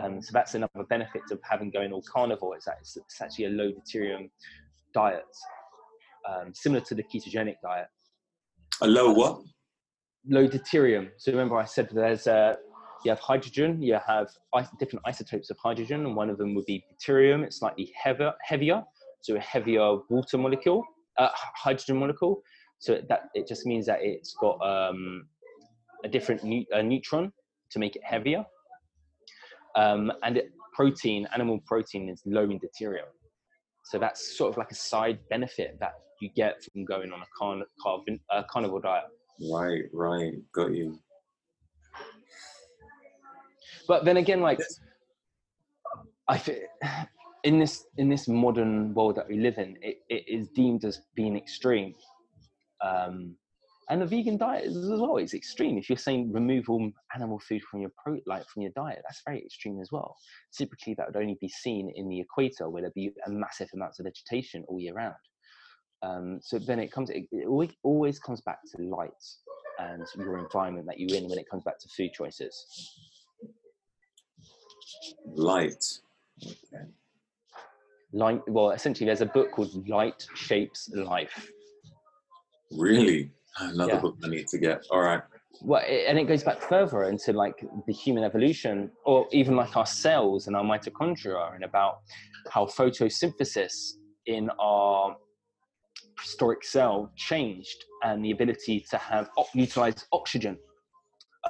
Um, so that's another benefit of having going all carnivore. Is that it's, it's actually a low deuterium diet, um, similar to the ketogenic diet. A low what? Low deuterium. So remember, I said there's a you have hydrogen, you have different isotopes of hydrogen, and one of them would be deuterium. It's slightly heavier, heavier, so a heavier water molecule, uh, hydrogen molecule. So that it just means that it's got um, a different nu- a neutron to make it heavier. Um, and it, protein, animal protein, is low in deuterium. So that's sort of like a side benefit that you get from going on a carn- carvin- uh, carnivore diet. Right, right. Got you. but then again like i fe- in this in this modern world that we live in it, it is deemed as being extreme um and the vegan diet is as well It's extreme. If you're saying remove all animal food from your pro, like from your diet, that's very extreme as well. Typically, that would only be seen in the equator, where there'd be a massive amounts of vegetation all year round. Um, so then it comes, it, it always comes back to light and your environment that you're in when it comes back to food choices. Light. Okay. Light. Well, essentially, there's a book called Light Shapes Life. Really? Another yeah. book I need to get. All right. Well, it, and it goes back further into like the human evolution, or even like our cells and our mitochondria, and about how photosynthesis in our prehistoric cell changed and the ability to have utilize oxygen.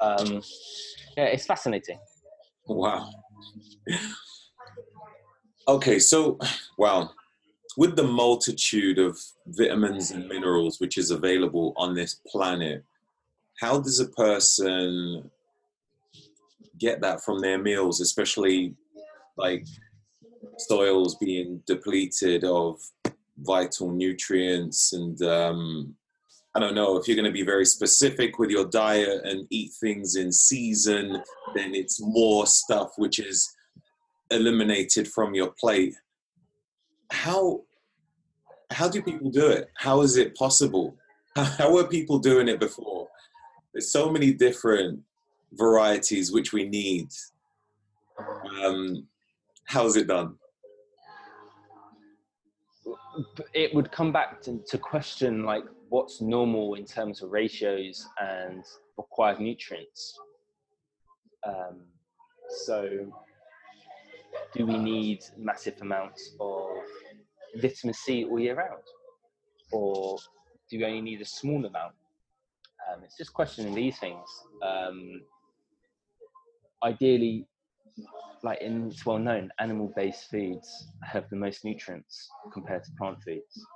Um, yeah, it's fascinating. Wow. Okay, so wow, with the multitude of vitamins and minerals which is available on this planet, how does a person get that from their meals, especially like soils being depleted of vital nutrients and um, I don't know if you're going to be very specific with your diet and eat things in season, then it's more stuff which is eliminated from your plate. How how do people do it? How is it possible? How were people doing it before? There's so many different varieties which we need. Um, how is it done? it would come back to, to question like what's normal in terms of ratios and required nutrients. Um, so, do we need massive amounts of vitamin C all year round, or do we only need a small amount? Um, it's just questioning these things. Um, ideally, like in, it's well known, animal-based foods have the most nutrients compared to plant foods.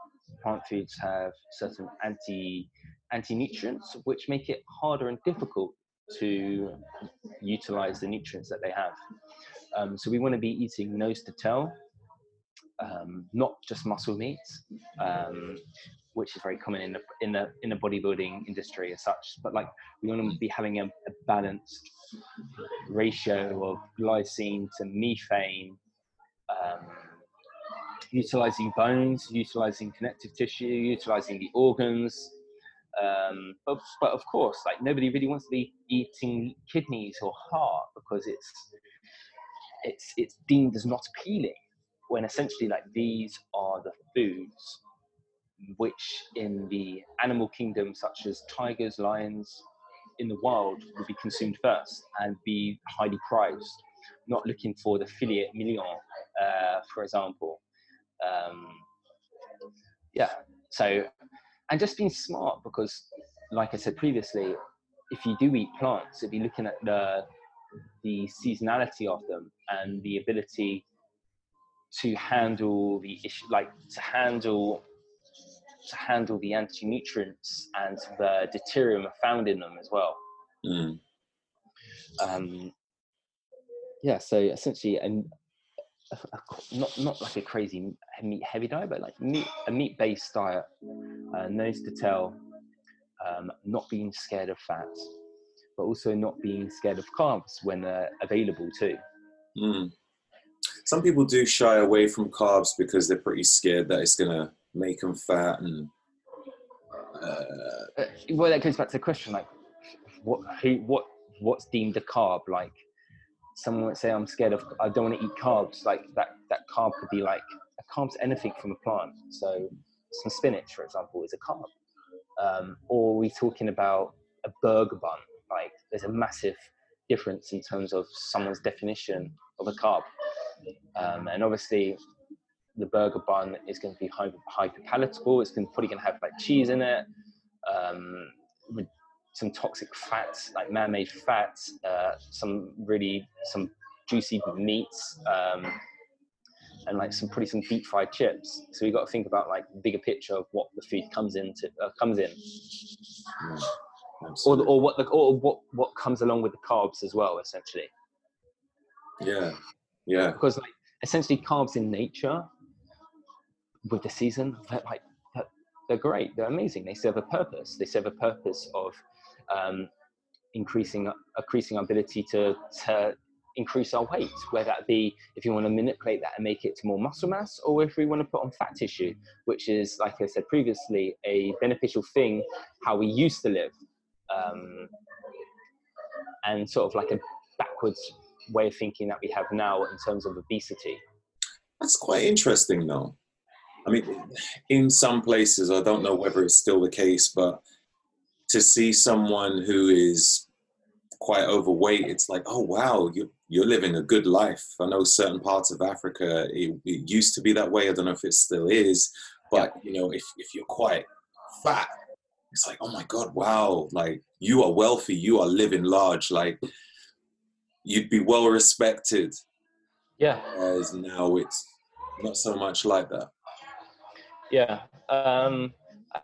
Plant foods have certain anti anti-nutrients which make it harder and difficult to utilize the nutrients that they have. Um, so we want to be eating nose to tail, um, not just muscle meat. Um, which is very common in the in the in the bodybuilding industry as such. But like we want to be having a, a balanced ratio of glycine to methionine, um, utilizing bones, utilizing connective tissue, utilizing the organs. Um, but, but of course, like nobody really wants to be eating kidneys or heart because it's it's it's deemed as not appealing. When essentially, like these are the foods which in the animal kingdom, such as tigers, lions, in the wild, would be consumed first and be highly prized, not looking for the filet mignon, uh, for example. Um, yeah, so, and just being smart because, like I said previously, if you do eat plants, if you're looking at the the seasonality of them and the ability to handle the issue, like to handle to handle the anti-nutrients and the deuterium found in them as well. Mm. Um, yeah, so essentially, and not not like a crazy meat heavy diet, but like meat a meat based diet, uh, nose to tail, um, not being scared of fat, but also not being scared of carbs when they're available too. Mm. Some people do shy away from carbs because they're pretty scared that it's gonna make them fat and uh, uh, well that goes back to the question like what who what what's deemed a carb? Like someone would say i'm scared of i don't want to eat carbs. Like that that carb could be like a carb's anything from a plant. So some spinach for example is a carb. Um, or are we talking about a burger bun like there's a massive difference in terms of someone's definition of a carb um, and obviously the burger bun is going to be hyper, hyper palatable. It's going, probably going to have like cheese in it, um, with some toxic fats, like man-made fats, uh, some really some juicy meats, um, and like some pretty some deep fried chips. So we got to think about like bigger picture of what the food comes into uh, comes in. Mm, or, or what the, or what what comes along with the carbs as well, essentially. Yeah, yeah. Because like essentially carbs in nature with the season, like they're great. They're amazing. They serve a purpose. They serve a purpose of um, increasing increasing our ability to, to increase our weight, whether that be if you want to manipulate that and make it to more muscle mass, or if we want to put on fat tissue, which is, like I said previously, a beneficial thing how we used to live, um, and sort of like a backwards way of thinking that we have now in terms of obesity. That's quite interesting, though. I mean, in some places, I don't know whether it's still the case, but to see someone who is quite overweight, it's like, oh wow, you're you're living a good life. I know certain parts of Africa it, it used to be that way. I don't know if it still is, but you know, if if you're quite fat, it's like, oh my god, wow, like you are wealthy, you are living large, like you'd be well respected. Yeah. As now it's not so much like that. Yeah, um,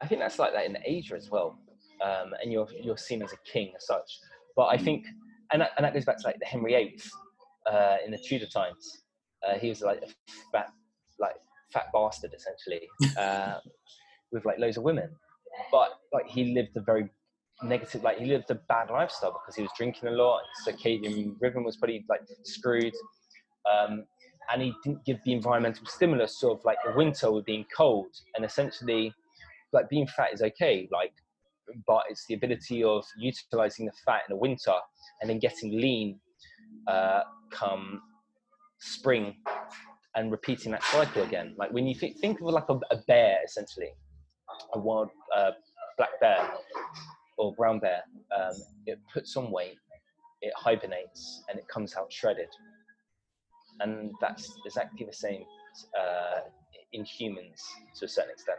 I think that's like that in Asia as well, um, and you're you're seen as a king as such. But I think, and that, and that goes back to like the Henry VIII uh, in the Tudor times. Uh, he was like a fat, like fat bastard essentially, uh, with like loads of women. But like he lived a very negative, like he lived a bad lifestyle because he was drinking a lot. Circadian rhythm was pretty like screwed. Um, and he didn't give the environmental stimulus sort of like the winter with being cold and essentially like being fat is okay like but it's the ability of utilizing the fat in the winter and then getting lean uh, come spring and repeating that cycle again like when you think, think of like a, a bear essentially a wild uh, black bear or brown bear um, it puts on weight it hibernates and it comes out shredded and that's exactly the same uh, in humans to a certain extent.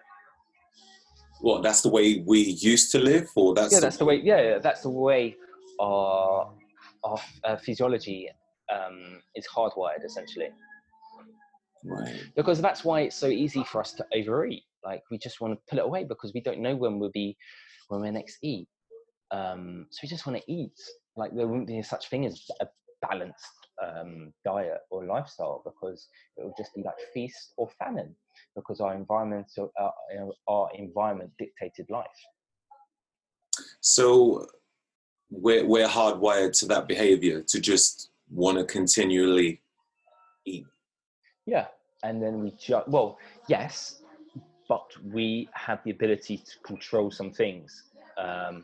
Well, that's the way we used to live, or that's yeah, that's the way. Yeah, that's the way our our uh, physiology um, is hardwired, essentially. Right. Because that's why it's so easy for us to overeat. Like we just want to pull it away because we don't know when we'll be when we're next eat. Um, so we just want to eat. Like there wouldn't be such thing as a balanced um, diet or lifestyle because it will just be like feast or famine because our environment, uh, our environment dictated life. So we're, we're hardwired to that behavior to just want to continually eat. Yeah. And then we just, well, yes, but we had the ability to control some things. Um,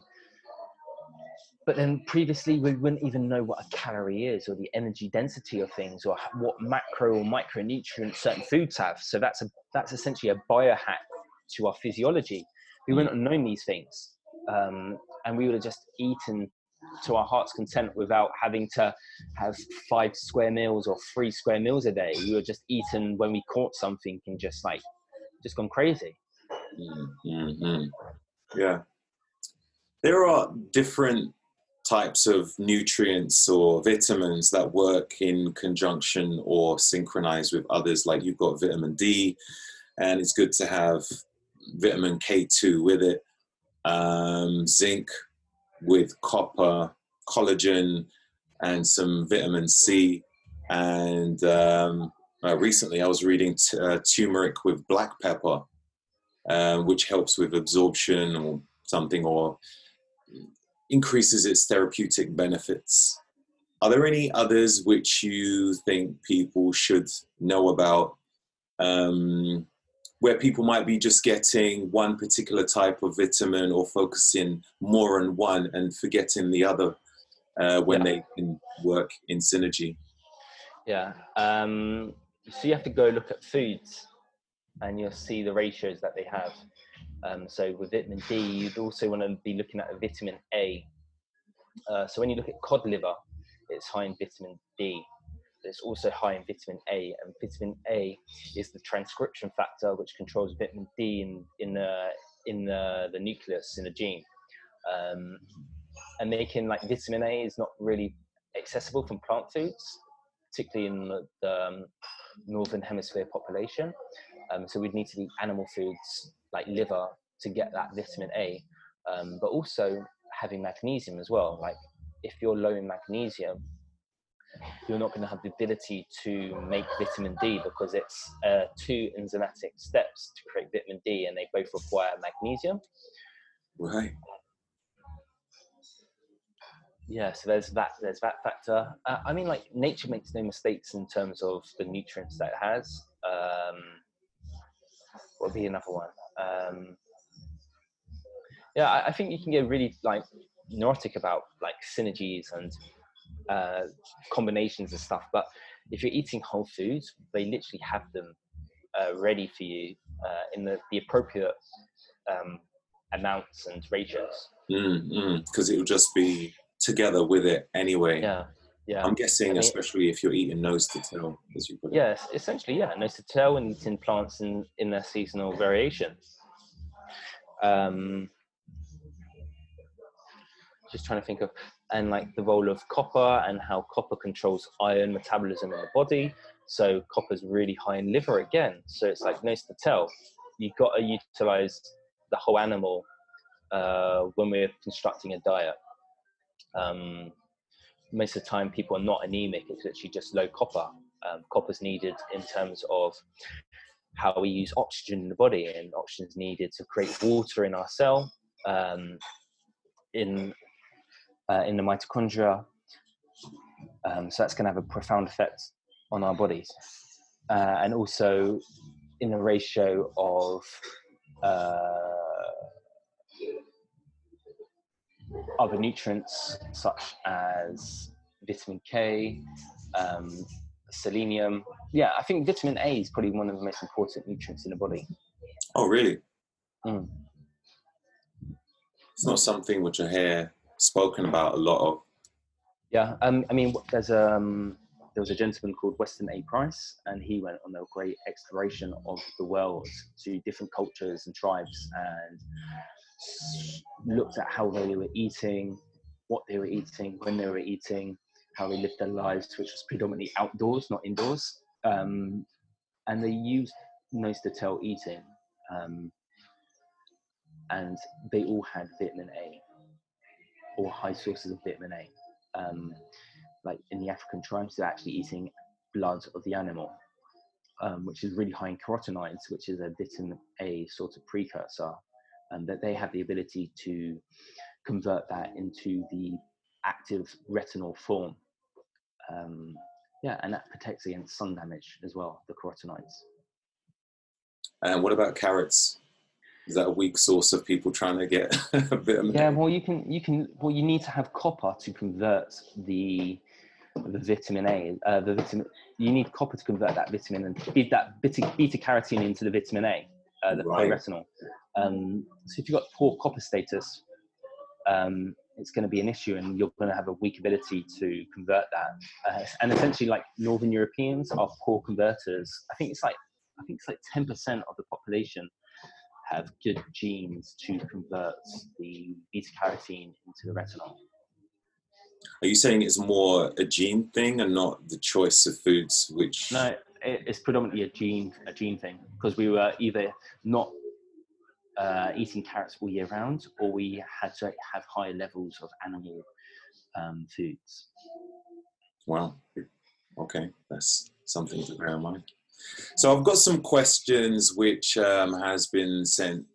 but then previously we wouldn't even know what a calorie is or the energy density of things or what macro or micronutrients certain foods have. So that's a that's essentially a biohack to our physiology. We wouldn't have known these things um, and we would have just eaten to our heart's content without having to have five square meals or three square meals a day. We were just eaten when we caught something and just like just gone crazy mm-hmm. yeah there are different types of nutrients or vitamins that work in conjunction or synchronize with others. Like you've got vitamin D, and it's good to have vitamin K2 with it, um, zinc with copper, collagen, and some vitamin C. And um, uh, recently I was reading t- uh, turmeric with black pepper, uh, which helps with absorption or something, or increases its therapeutic benefits. Are there any others which you think people should know about um, where people might be just getting one particular type of vitamin or focusing more on one and forgetting the other uh, when yeah. they can work in synergy? Yeah. Um, so you have to go look at foods and you'll see the ratios that they have. Um, so with vitamin D, you'd also want to be looking at vitamin A. Uh, so when you look at cod liver, it's high in vitamin D. It's also high in vitamin A, and vitamin A is the transcription factor which controls vitamin D in in the in the, the nucleus in the gene. Um, and making like vitamin A is not really accessible from plant foods, particularly in the, the um, northern hemisphere population. Um, so we'd need to eat animal foods like liver to get that vitamin A, um, but also having magnesium as well. Like if you're low in magnesium, you're not going to have the ability to make vitamin D because it's uh, two enzymatic steps to create vitamin D, and they both require magnesium. Right. Yeah, so there's that. There's that factor. Uh, I mean, like nature makes no mistakes in terms of the nutrients that it has. Um, what would be another one? Um, yeah, I, I think you can get really like neurotic about like synergies and uh, combinations and stuff. But if you're eating whole foods, they literally have them uh, ready for you uh, in the, the appropriate um, amounts and ratios. Because mm, it will just be together with it anyway. Yeah. Yeah. I'm guessing, I mean, especially if you're eating nose to tail, as you put it. Yes, essentially, yeah, nose to tail and eating plants in, in their seasonal variation. Um, just trying to think of and like the role of copper and how copper controls iron metabolism in the body. So copper's really high in liver again. So it's like nose to tail. You've got to utilize the whole animal uh, when we're constructing a diet. Um, most of the time, people are not anemic. It's literally just low copper. Um, copper's needed in terms of how we use oxygen in the body, and oxygen is needed to create water in our cell. Um, in uh, in the mitochondria. Um, so that's going to have a profound effect on our bodies. Uh, and also in the ratio of uh, other nutrients such as vitamin K, um, selenium. Yeah, I think vitamin A is probably one of the most important nutrients in the body. Oh, really? Mm. It's not something which I hear spoken about a lot of. Yeah, um, I mean, there's um, there was a gentleman called Weston A. Price, and he went on a great exploration of the world to different cultures and tribes, and looked at how they were eating, what they were eating, when they were eating, how they lived their lives, which was predominantly outdoors, not indoors. Um, and they used nose to tail eating, um, and they all had vitamin A or high sources of vitamin A. Um, like in the African tribes, they're actually eating blood of the animal, um, which is really high in carotenoids, which is a vitamin A sort of precursor, and um, that they have the ability to convert that into the active retinal form. Um, yeah, and that protects against sun damage as well, the carotenoids. And what about carrots? is that a weak source of people trying to get a bit of yeah well you can you can well you need to have copper to convert the the vitamin a uh, the vitamin you need copper to convert that vitamin and feed that beta, beta carotene into the vitamin a uh, the right. retinol um, so if you've got poor copper status um, it's going to be an issue and you're going to have a weak ability to convert that uh, and essentially like northern europeans are poor converters i think it's like i think it's like 10% of the population have good genes to convert the beta carotene into the retinol. Are you saying it's more a gene thing and not the choice of foods which? No, it's predominantly a gene a gene thing because we were either not uh, eating carrots all year round, or we had to have higher levels of animal um, foods. Wow. Okay, that's something to bear in mind. So I've got some questions which um, has been sent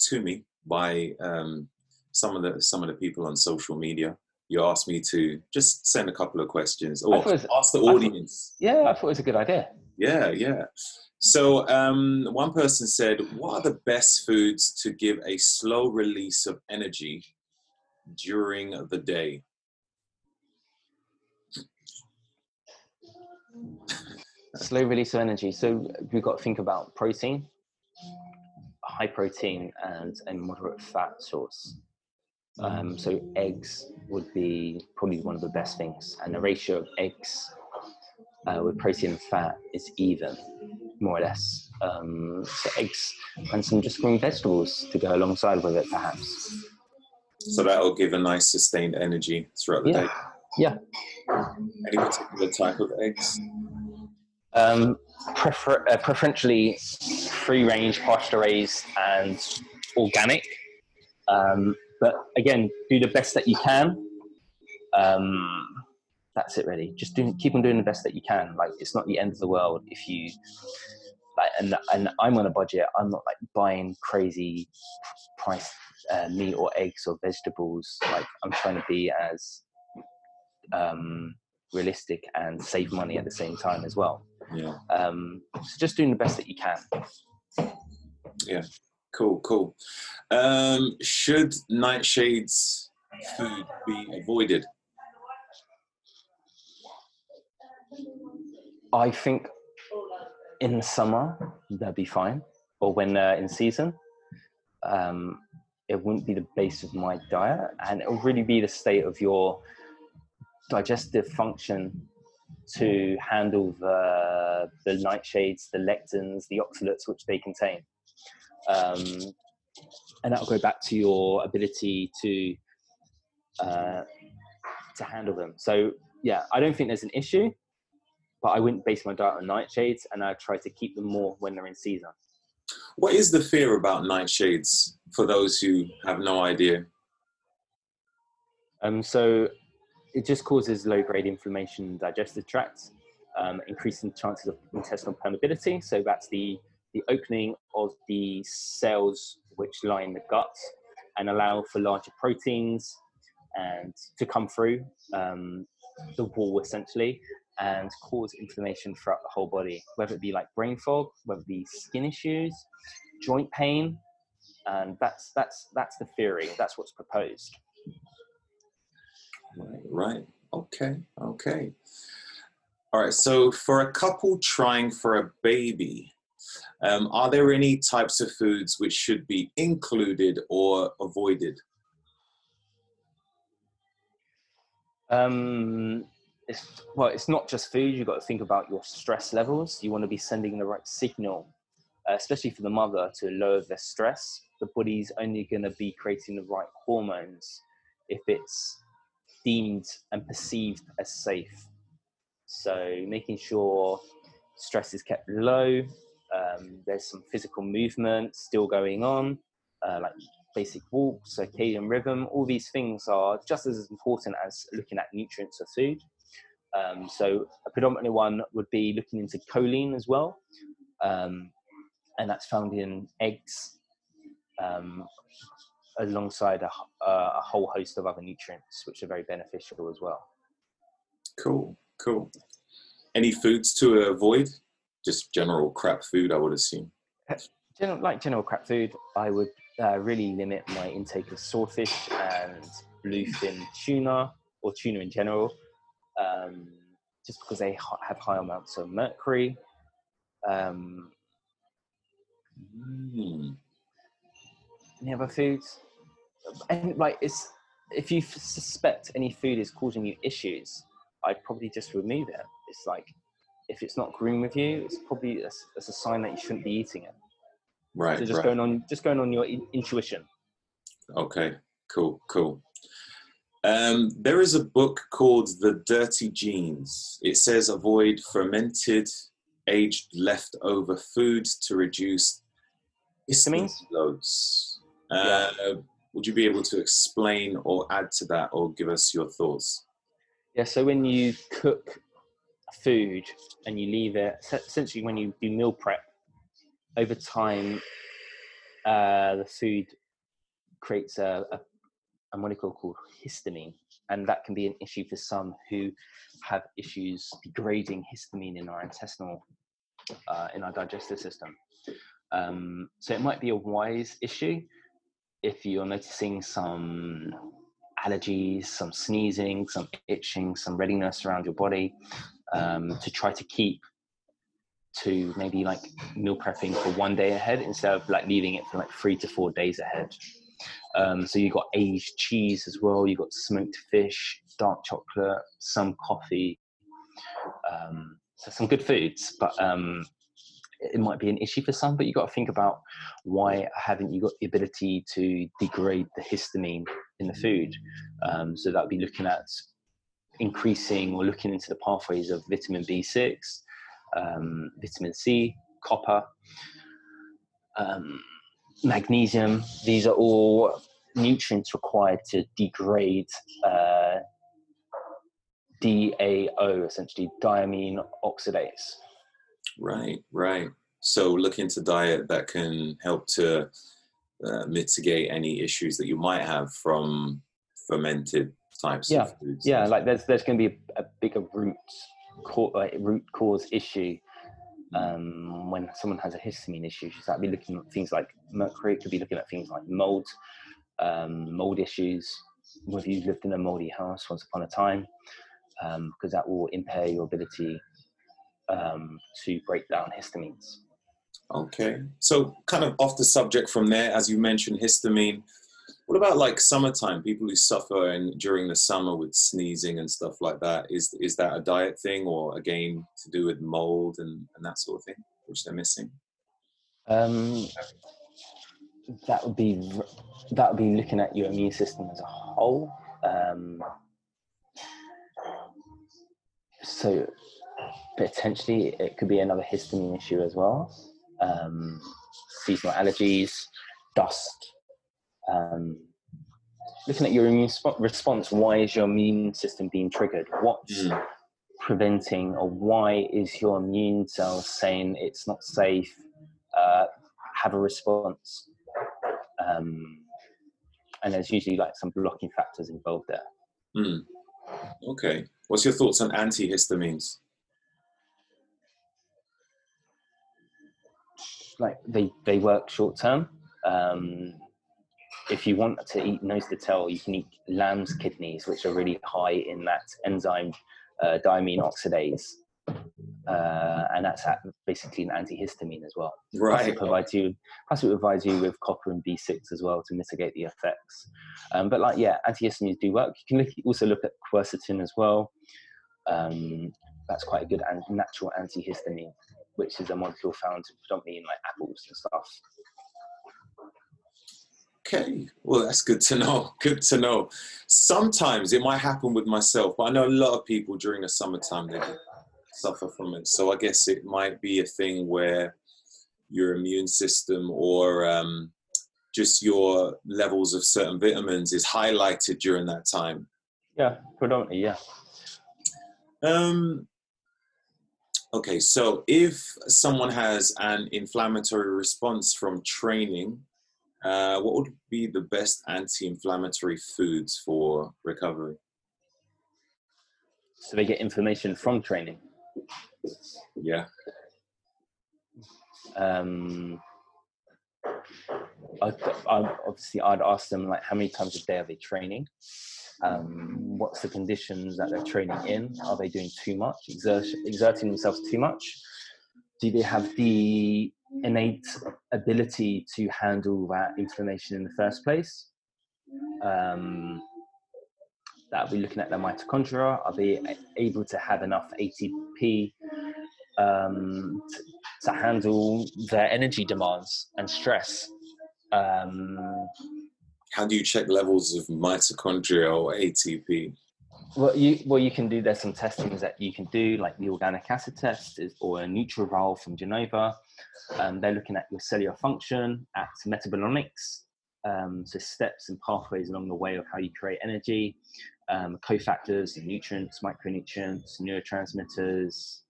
to me by um, some of the some of the people on social media. You asked me to just send a couple of questions or was, ask the audience. Thought, yeah, I thought it was a good idea. Yeah, yeah. So um, one person said, "What are the best foods to give a slow release of energy during the day?" slow release of energy. So we've got to think about protein, high protein, and a moderate fat source. Um, so eggs would be probably one of the best things, and the ratio of eggs uh, with protein and fat is even, more or less. Um, so eggs and some just green vegetables to go alongside with it, perhaps. So that will give a nice sustained energy throughout the yeah. day. Yeah. Any particular type of eggs? Um, prefer, uh, preferentially free range, pasture raised, and organic. Um, but again, do the best that you can. Um, that's it really. Just doing, keep on doing the best that you can. Like it's not the end of the world if you like, and and I'm on a budget. I'm not like buying crazy price uh, meat or eggs or vegetables. Like I'm trying to be as um, realistic and save money at the same time as well. Yeah. Um, so just doing the best that you can. Yeah. Cool. Cool. Um, should nightshades food be avoided? I think in the summer they'll be fine, or when they're in season. Um, it wouldn't be the base of my diet, and it will really be the state of your digestive function to handle the the nightshades, the lectins, the oxalates which they contain, um, and that will go back to your ability to uh, to handle them. So yeah, I don't think there's an issue, but I wouldn't base my diet on nightshades, and I try to keep them more when they're in season. What is the fear about nightshades for those who have no idea? Um, so it just causes low grade inflammation in digestive tract, um, increasing chances of intestinal permeability. So that's the, the opening of the cells which line the gut and allow for larger proteins and to come through um, the wall essentially and cause inflammation throughout the whole body, whether it be like brain fog, whether it be skin issues, joint pain, and that's that's that's the theory. That's what's proposed. Right, right. Okay, okay. All right, so for a couple trying for a baby, um, are there any types of foods which should be included or avoided? Um, it's, well, it's not just food. You've got to think about your stress levels. You want to be sending the right signal, uh, especially for the mother, to lower the stress. The body's only going to be creating the right hormones if it's deemed and perceived as safe. So making sure stress is kept low. Um, there's some physical movement still going on, uh, like basic walk, circadian rhythm. All these things are just as important as looking at nutrients of food. Um, so a predominantly one would be looking into choline as well, um, and that's found in eggs, um, alongside a, a, whole host of other nutrients, which are very beneficial as well. Cool, cool. Any foods to avoid? Just general crap food, I would assume. General, like general crap food, I would uh, really limit my intake of swordfish and bluefin tuna or tuna in general, um, just because they have high amounts of mercury. Um, mm. Any other foods? and like it's if you suspect any food is causing you issues, I'd probably just remove it. It's like if it's not agreeing with you, it's probably a, it's a sign that you shouldn't be eating it. Right. So just right. going on, just going on your in- intuition. Okay. Cool. Cool. Um, there is a book called The Dirty Genes. It says avoid fermented, aged leftover food to reduce histamine loads. Uh, yeah. Would you be able to explain or add to that or give us your thoughts? Yeah, so when you cook food and you leave it, essentially when you do meal prep, over time, uh, the food creates a, a, a molecule called histamine, and that can be an issue for some who have issues degrading histamine in our intestinal, uh, in our digestive system. Um, so it might be a wise issue if you're noticing some allergies, some sneezing, some itching, some readiness around your body, um, to try to keep to maybe like meal prepping for one day ahead instead of like leaving it for like three to four days ahead. Um, so you've got aged cheese as well. you've got smoked fish, dark chocolate, some coffee. Um, so some good foods, but um, it might be an issue for some, but you've got to think about why haven't you got the ability to degrade the histamine in the food? Um, so that would be looking at increasing or looking into the pathways of vitamin B6, um, vitamin C, copper, um, magnesium. These are all nutrients required to degrade uh, DAO, essentially diamine oxidase. Right, right. So look into diet that can help to uh, mitigate any issues that you might have from fermented types yeah. of foods. Yeah, like there's there's going to be a, a bigger root co- root cause issue um, when someone has a histamine issue. So that'd be looking at things like mercury. Could be looking at things like mold, um, mold issues. Whether you've lived in a moldy house once upon a time, um, because that will impair your ability um, to break down histamines. Okay. So kind of off the subject from there, as you mentioned, histamine. What about like summertime? People who suffer in, during the summer with sneezing and stuff like that. Is is that a diet thing, or again to do with mold and, and that sort of thing, which they're missing? Um, that would be that would be looking at your immune system as a whole. Um, so potentially it could be another histamine issue as well. Um, seasonal allergies, dust. Um, looking at your immune sp- response, why is your immune system being triggered? What's Mm. preventing, or why is your immune cells saying it's not safe? Uh, have a response. Um, and there's usually like some blocking factors involved there. Hmm. Okay. What's your thoughts on antihistamines? like they they work short term. Um, if you want to eat nose to tail, you can eat lamb's kidneys, which are really high in that enzyme uh, diamine oxidase, uh, and that's at basically an antihistamine as well. Plus Right. it provides you, plus it provides you with copper and B6 as well to mitigate the effects. Um, but like yeah, antihistamines do work. You can look, also look at quercetin as well. Um, that's quite a good and natural antihistamine, which is a molecule found predominantly in like apples and stuff. Okay, well, that's good to know. Good to know. Sometimes it might happen with myself, but I know a lot of people during the summertime they suffer from it. So I guess it might be a thing where your immune system or um, just your levels of certain vitamins is highlighted during that time. Yeah, predominantly, yeah. Um, okay, so if someone has an inflammatory response from training, uh, what would be the best anti-inflammatory foods for recovery? So they get information from training. Yeah. Um, I, I, obviously, I'd ask them like, how many times a day are they training? Um, what's the conditions that they're training in? Are they doing too much, exert, exerting themselves too much? Do they have the innate ability to handle that inflammation in the first place? Um, that will be looking at their mitochondria. Are they able to have enough ATP um, to, to handle their energy demands and stress? Um, How do you check levels of mitochondria or ATP? Well, you well you can do. There's some testings that you can do, like the organic acid test is, or a NutrEval from Genova. Um, they're looking at your cellular function, at metabolomics, um, so steps and pathways along the way of how you create energy, um, cofactors, nutrients, micronutrients, neurotransmitters,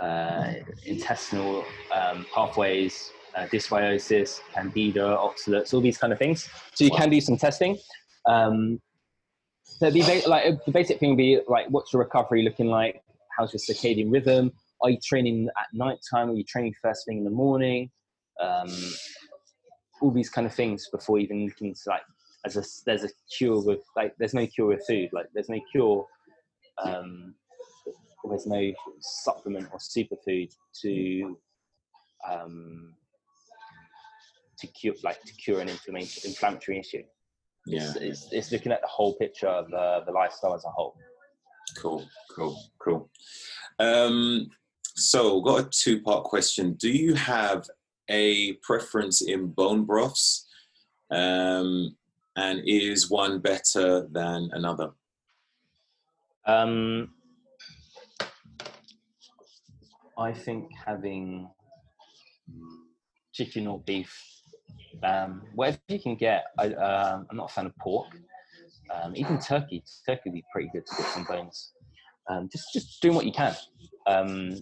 uh, intestinal um, pathways, uh, dysbiosis, candida, oxalates, all these kind of things. So you can do some testing. Um, so like the basic thing would be like, what's your recovery looking like? How's your circadian rhythm? Are you training at night time? Are you training first thing in the morning? Um, all these kind of things before even looking to like as a there's a cure with like there's no cure with food like there's no cure um, there's no supplement or superfood to um, to cure like to cure an inflammation inflammatory issue Yeah, it's, it's, it's looking at the whole picture of the, the lifestyle as a whole. cool, cool, cool. Um, so, got a two-part question. Do you have a preference in bone broths, um, and is one better than another? Um, I think having chicken or beef, um, whatever you can get. I, um, I'm not a fan of pork. Um, even turkey, turkey would be pretty good to get some bones. um, just just doing what you can. Um,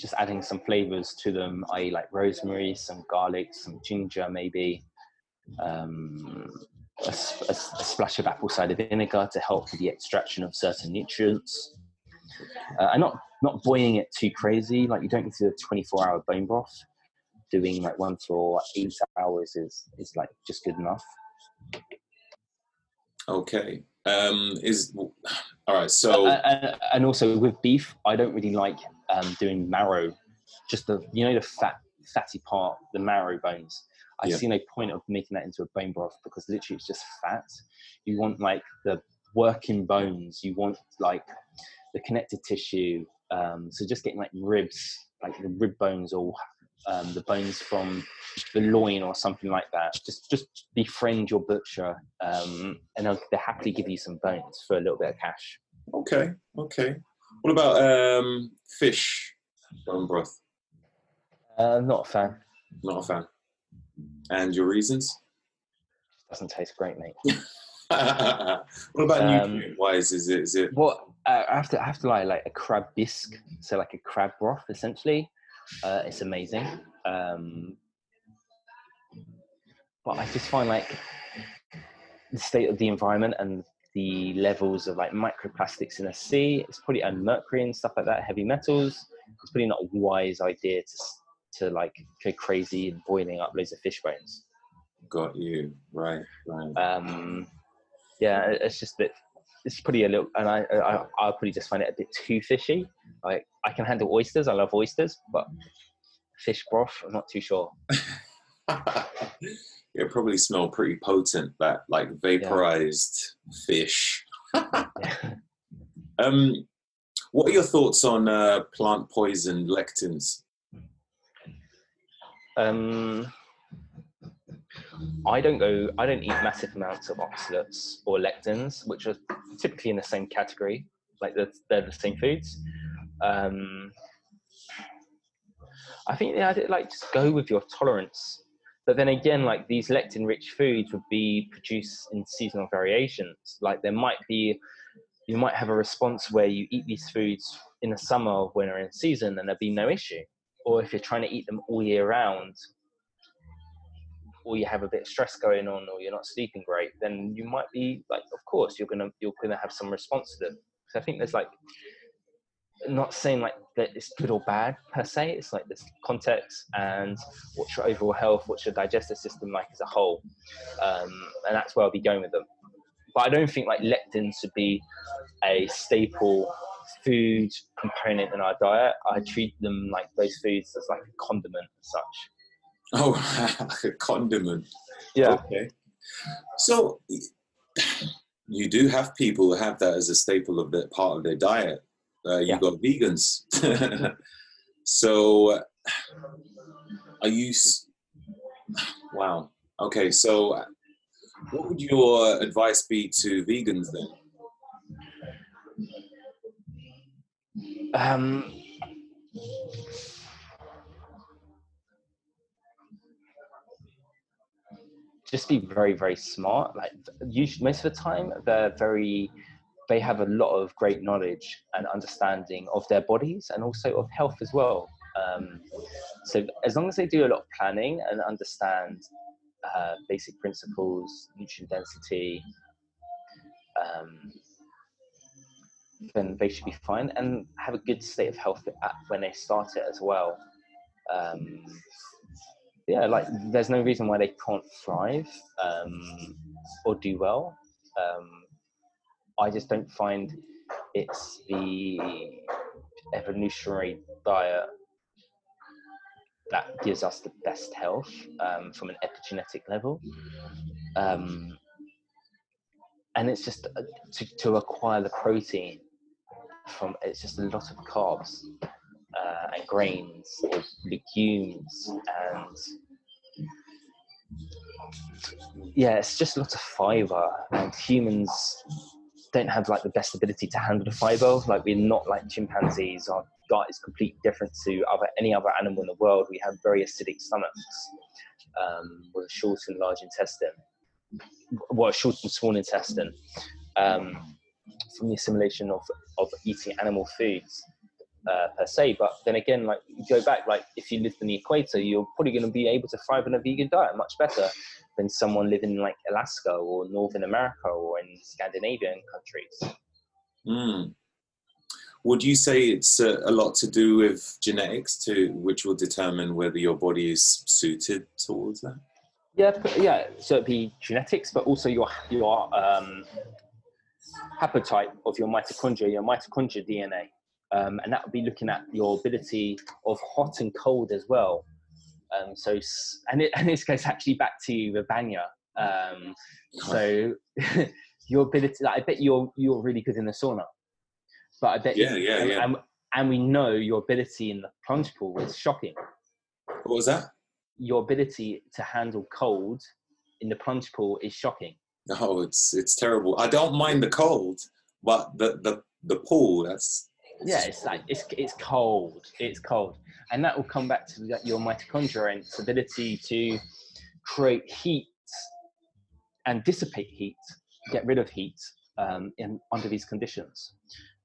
just adding some flavors to them, i.e., like rosemary, some garlic, some ginger, maybe um, a, a, a, splash of apple cider vinegar to help with the extraction of certain nutrients. Uh, and not not boiling it too crazy. Like you don't need to do a 24 hour bone broth. Doing like one for eight hours is is like just good enough. Okay. Um, is all right. So uh, and, and, also with beef, I don't really like um, doing marrow. Just the you know the fat fatty part, the marrow bones. I yeah. see no point of making that into a bone broth because literally it's just fat. You want like the working bones. You want like the connective tissue. Um, so just getting like ribs, like the rib bones or um, the bones from the loin or something like that. Just just befriend your butcher, um, and they'll, they'll happily give you some bones for a little bit of cash. Okay, okay. What about um, fish bone broth? Uh, not a fan. Not a fan. And your reasons? Doesn't taste great, mate. what about um, nutrient wise? Is it is it? Well, uh, I have to I have to like like a crab bisque, so like a crab broth essentially. Uh, it's amazing. Um, but I just find like the state of the environment and the levels of like microplastics in the sea, it's probably and mercury and stuff like that, heavy metals. It's probably not a wise idea to to like go crazy and boiling up loads of fish bones. Got you right, right. Um, yeah, it's just that it's pretty a little, and I, I I probably just find it a bit too fishy. Like I can handle oysters, I love oysters, but fish broth, I'm not too sure. it probably smell pretty potent, that like vaporized yeah. fish. um, what are your thoughts on uh, plant poison lectins? Um, I don't go. I don't eat massive amounts of oxalates or lectins, which are typically in the same category. Like they're, they're the same foods. Um, I think yeah, I'd like just go with your tolerance. But then again, like these lectin-rich foods would be produced in seasonal variations. Like there might be, you might have a response where you eat these foods in the summer when they're in season, and there'd be no issue or if you're trying to eat them all year round or you have a bit of stress going on or you're not sleeping great then you might be like of course you're gonna you're gonna have some response to them so i think there's like not saying like that it's good or bad per se it's like this context and what's your overall health what's your digestive system like as a whole um, and that's where i'll be going with them but i don't think like lectins should be a staple food component in our diet. I treat them like those foods as like a condiment as such. Oh, like a condiment. Yeah. Okay. So you do have people who have that as a staple of the part of their diet. Uh, you've yeah. got vegans. so are you? Wow. Okay. So what would your advice be to vegans then? Um, just be very, very smart. Like usually, most of the time, they're very. They have a lot of great knowledge and understanding of their bodies and also of health as well. Um, so as long as they do a lot of planning and understand uh, basic principles, nutrient density, um, then they should be fine and have a good state of health when they start it as well. Um, yeah, like there's no reason why they can't thrive um, or do well. Um, I just don't find it's the evolutionary diet that gives us the best health um, from an epigenetic level. Um, and it's just uh, to, to acquire the protein from it's just a lot of carbs uh, and grains legumes and yeah it's just a lot of fiber and humans don't have like the best ability to handle the fiber. Like we're not like chimpanzees. Our gut is completely different to other any other animal in the world. We have very acidic stomachs um, with a short and large intestine. Well short and small intestine. Um, from the assimilation of of eating animal foods uh, per se. But then again, like you go back, like if you live in the equator, you're probably going to be able to thrive on a vegan diet much better than someone living in like Alaska or Northern America or in Scandinavian countries. Mm. Would you say it's a, a, lot to do with genetics, to which will determine whether your body is suited towards that? Yeah, yeah. So it'd be genetics, but also your your um, haplotype of your mitochondria, your mitochondria DNA, um, and that would be looking at your ability of hot and cold as well. Um, so, and, it, and this goes actually back to Vibhanya. Um, so, your ability, like, I bet you're you're really good in the sauna, but I bet yeah, you, yeah, and, yeah. And, and we know your ability in the plunge pool is shocking. What was that? Your ability to handle cold in the plunge pool is shocking. No, it's it's terrible. I don't mind the cold, but the the the pool that's yeah, it's like it's it's cold. It's cold, and that will come back to your mitochondria and its ability to create heat and dissipate heat, get rid of heat um, in under these conditions.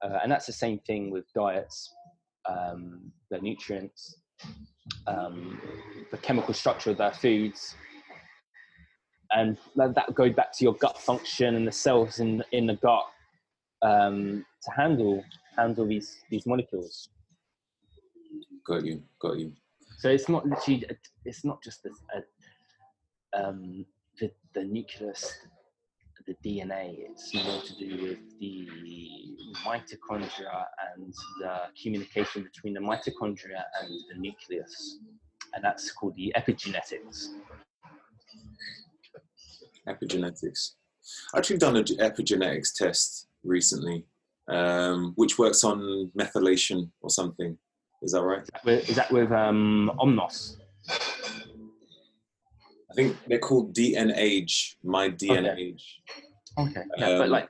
Uh, and that's the same thing with diets, um, the nutrients, um, the chemical structure of their foods, and that goes back to your gut function and the cells in in the gut um, to handle handle these these molecules. Got you, got you. So it's not literally it's not just the um, the, the nucleus, the DNA. It's more to do with the mitochondria and the communication between the mitochondria and the nucleus, and that's called the epigenetics epigenetics. I've actually done an epigenetics test recently, um, which works on methylation or something. Is that right? Is that with, is that with um, Omnos? I think they're called DNAge, my DNAge. Okay. okay. Yeah, um, but like,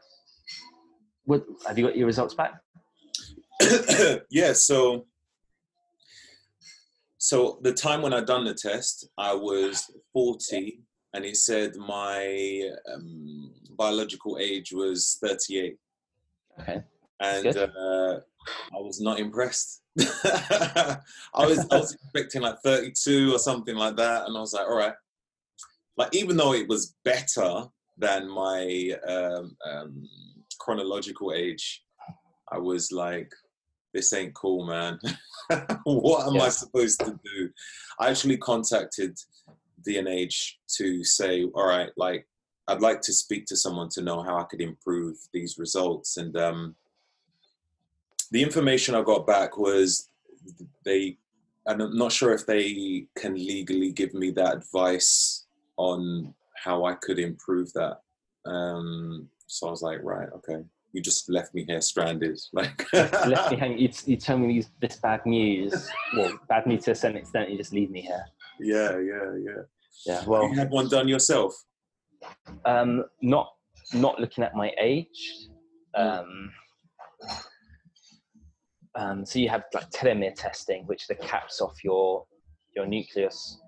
what have you got your results back? yeah. So, so the time when I done the test, I was forty and it said my um, biological age was 38. Okay. And uh, I was not impressed. I was I was expecting like 32 or something like that, and I was like, all right. Like even though it was better than my um, um, chronological age, I was like, this ain't cool, man. what am yeah. I supposed to do? I actually contacted DNAge to say, all right, like I'd like to speak to someone to know how I could improve these results. And um, the information I got back was they, I'm not sure if they can legally give me that advice on how I could improve that. Um, so I was like, right, okay. You just left me here stranded. Like left me hanging. You, you tell me these, this bad news. Well, bad news to a certain extent. You just leave me here. Yeah, yeah, yeah. Yeah. Well, you had one done yourself. Um, not not looking at my age. Hmm. Um, um, so you have like telomere testing, which the caps off your your nucleus.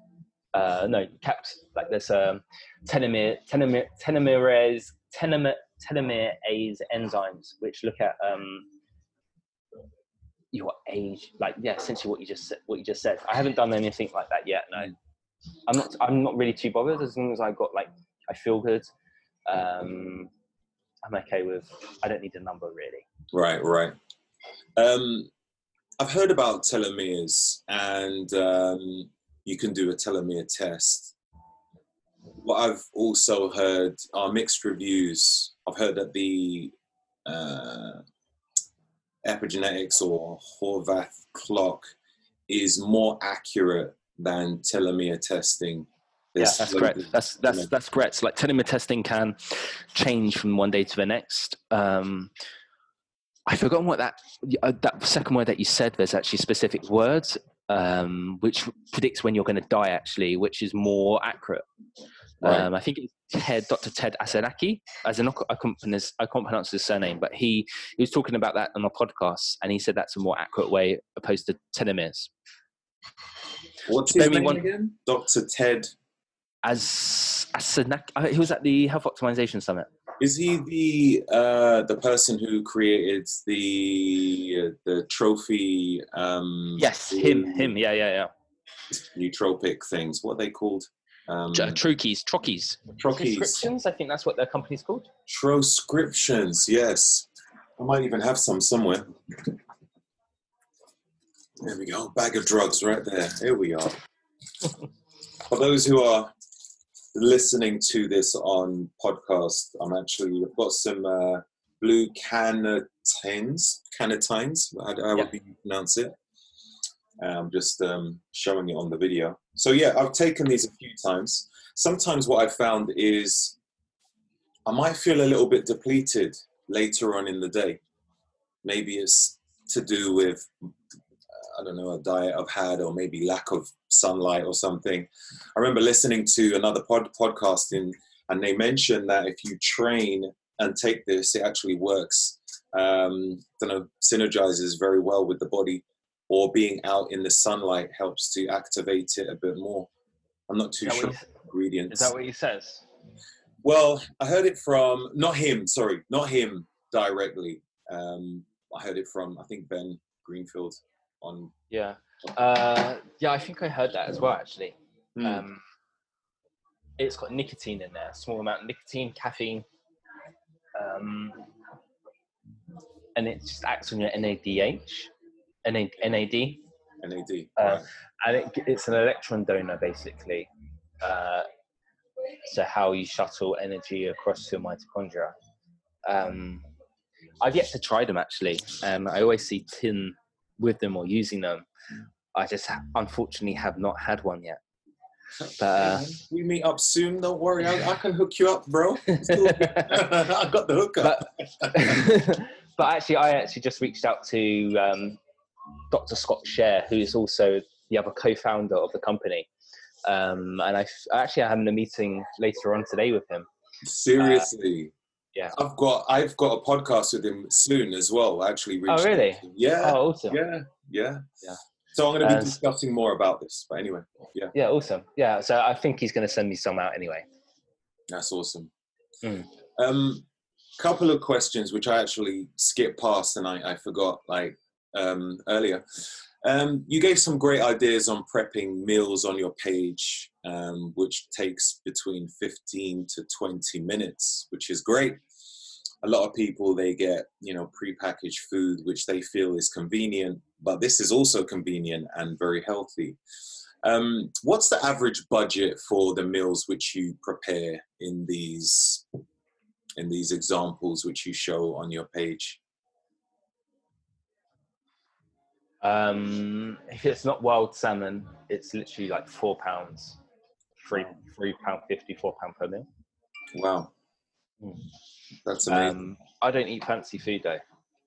Uh, no, caps like there's um, telomere telomere telomerase telomere telomerase enzymes, which look at um, your age, like yeah, essentially what you just what you just said. I haven't done anything like that yet. No, I'm not. I'm not really too bothered as long as I got like I feel good. Um, I'm okay with. I don't need a number really. Right, right. Um, I've heard about telomeres, and um, you can do a telomere test. What I've also heard are mixed reviews. I've heard that the uh, epigenetics or Horvath clock is more accurate than telomere testing. There's yeah, that's correct. That's that's that's correct. Like telomere testing can change from one day to the next. Um, I forgotten what that uh, that second word that you said. There's actually specific words um, which predicts when you're going to die. Actually, which is more accurate. Right. Um, I think it's Ted, Dr. Ted Asenaki. As an, I can't, pronounce, I can't pronounce his surname, but he, he was talking about that on a podcast, and he said that's a more accurate way opposed to telomeres. What's his name one, again? Dr. Ted. As Asenaki. Uh, he was at the Health Optimization Summit. Is he the uh, the person who created the uh, the trophy? Um, Yes, him, him. Yeah, yeah, yeah. nootropic things. What are they called? Um, Tr- Trukies, Trockies. Trockies. I think that's what their company's called. Troscriptions, yes. I might even have some somewhere. There we go. Bag of drugs right there. Here we are. For those who are listening to this on podcast, I'm actually I've got some uh, blue cannatines. Cannatines. How, how Yeah. would you pronounce it? I'm just um, showing it on the video. So yeah, I've taken these a few times. Sometimes what I found is I might feel a little bit depleted later on in the day. Maybe it's to do with I don't know a diet I've had, or maybe lack of sunlight or something. I remember listening to another pod, podcast in, and they mentioned that if you train and take this, it actually works. Um, I don't know, synergizes very well with the body, or being out in the sunlight helps to activate it a bit more. I'm not too sure ingredients. is that what he says? Well, I heard it from not him. Sorry, not him directly. Um, I heard it from I think Ben Greenfield on. Yeah. Uh, yeah, I think I heard that as well, actually. Hmm. Um, it's got nicotine in there, small amount of nicotine, caffeine, um, and it just acts on your NADH, NA, NAD, NAD. Uh, right. and it, it's an electron donor basically. Uh, so how you shuttle energy across your mitochondria. Um, I've yet to try them actually. Um, I always see tin with them or using them. I just ha- unfortunately have not had one yet. But, uh, we meet up soon. Don't worry, I, I can hook you up, bro. I've got the hookup. but, but actually, I actually just reached out to um, Dr. Scott Sherr, who is also the other co-founder of the company. Um, and I actually I'm having a meeting later on today with him. Seriously. Yeah. I've got I've got a podcast with him soon as well. Actually, Oh, really? Yeah, Oh, awesome. yeah, yeah, Yeah. So I'm going to be Uh, discussing more about this. But anyway, yeah, Yeah, awesome. Yeah, so I think he's going to send me some out anyway. that's awesome. Mm. Um, couple of questions which I actually skipped past and I, I forgot like um, earlier. Um, you gave some great ideas on prepping meals on your page, um, which takes between 15 to 20 minutes, which is great. A lot of people they get you know prepackaged food which they feel is convenient, but this is also convenient and very healthy. Um, what's the average budget for the meals which you prepare in these in these examples which you show on your page? Um, if it's not wild salmon, it's literally like four pounds, three three pound fifty, four pound per meal. Wow, Mm. that's amazing. Um, I don't eat fancy food though.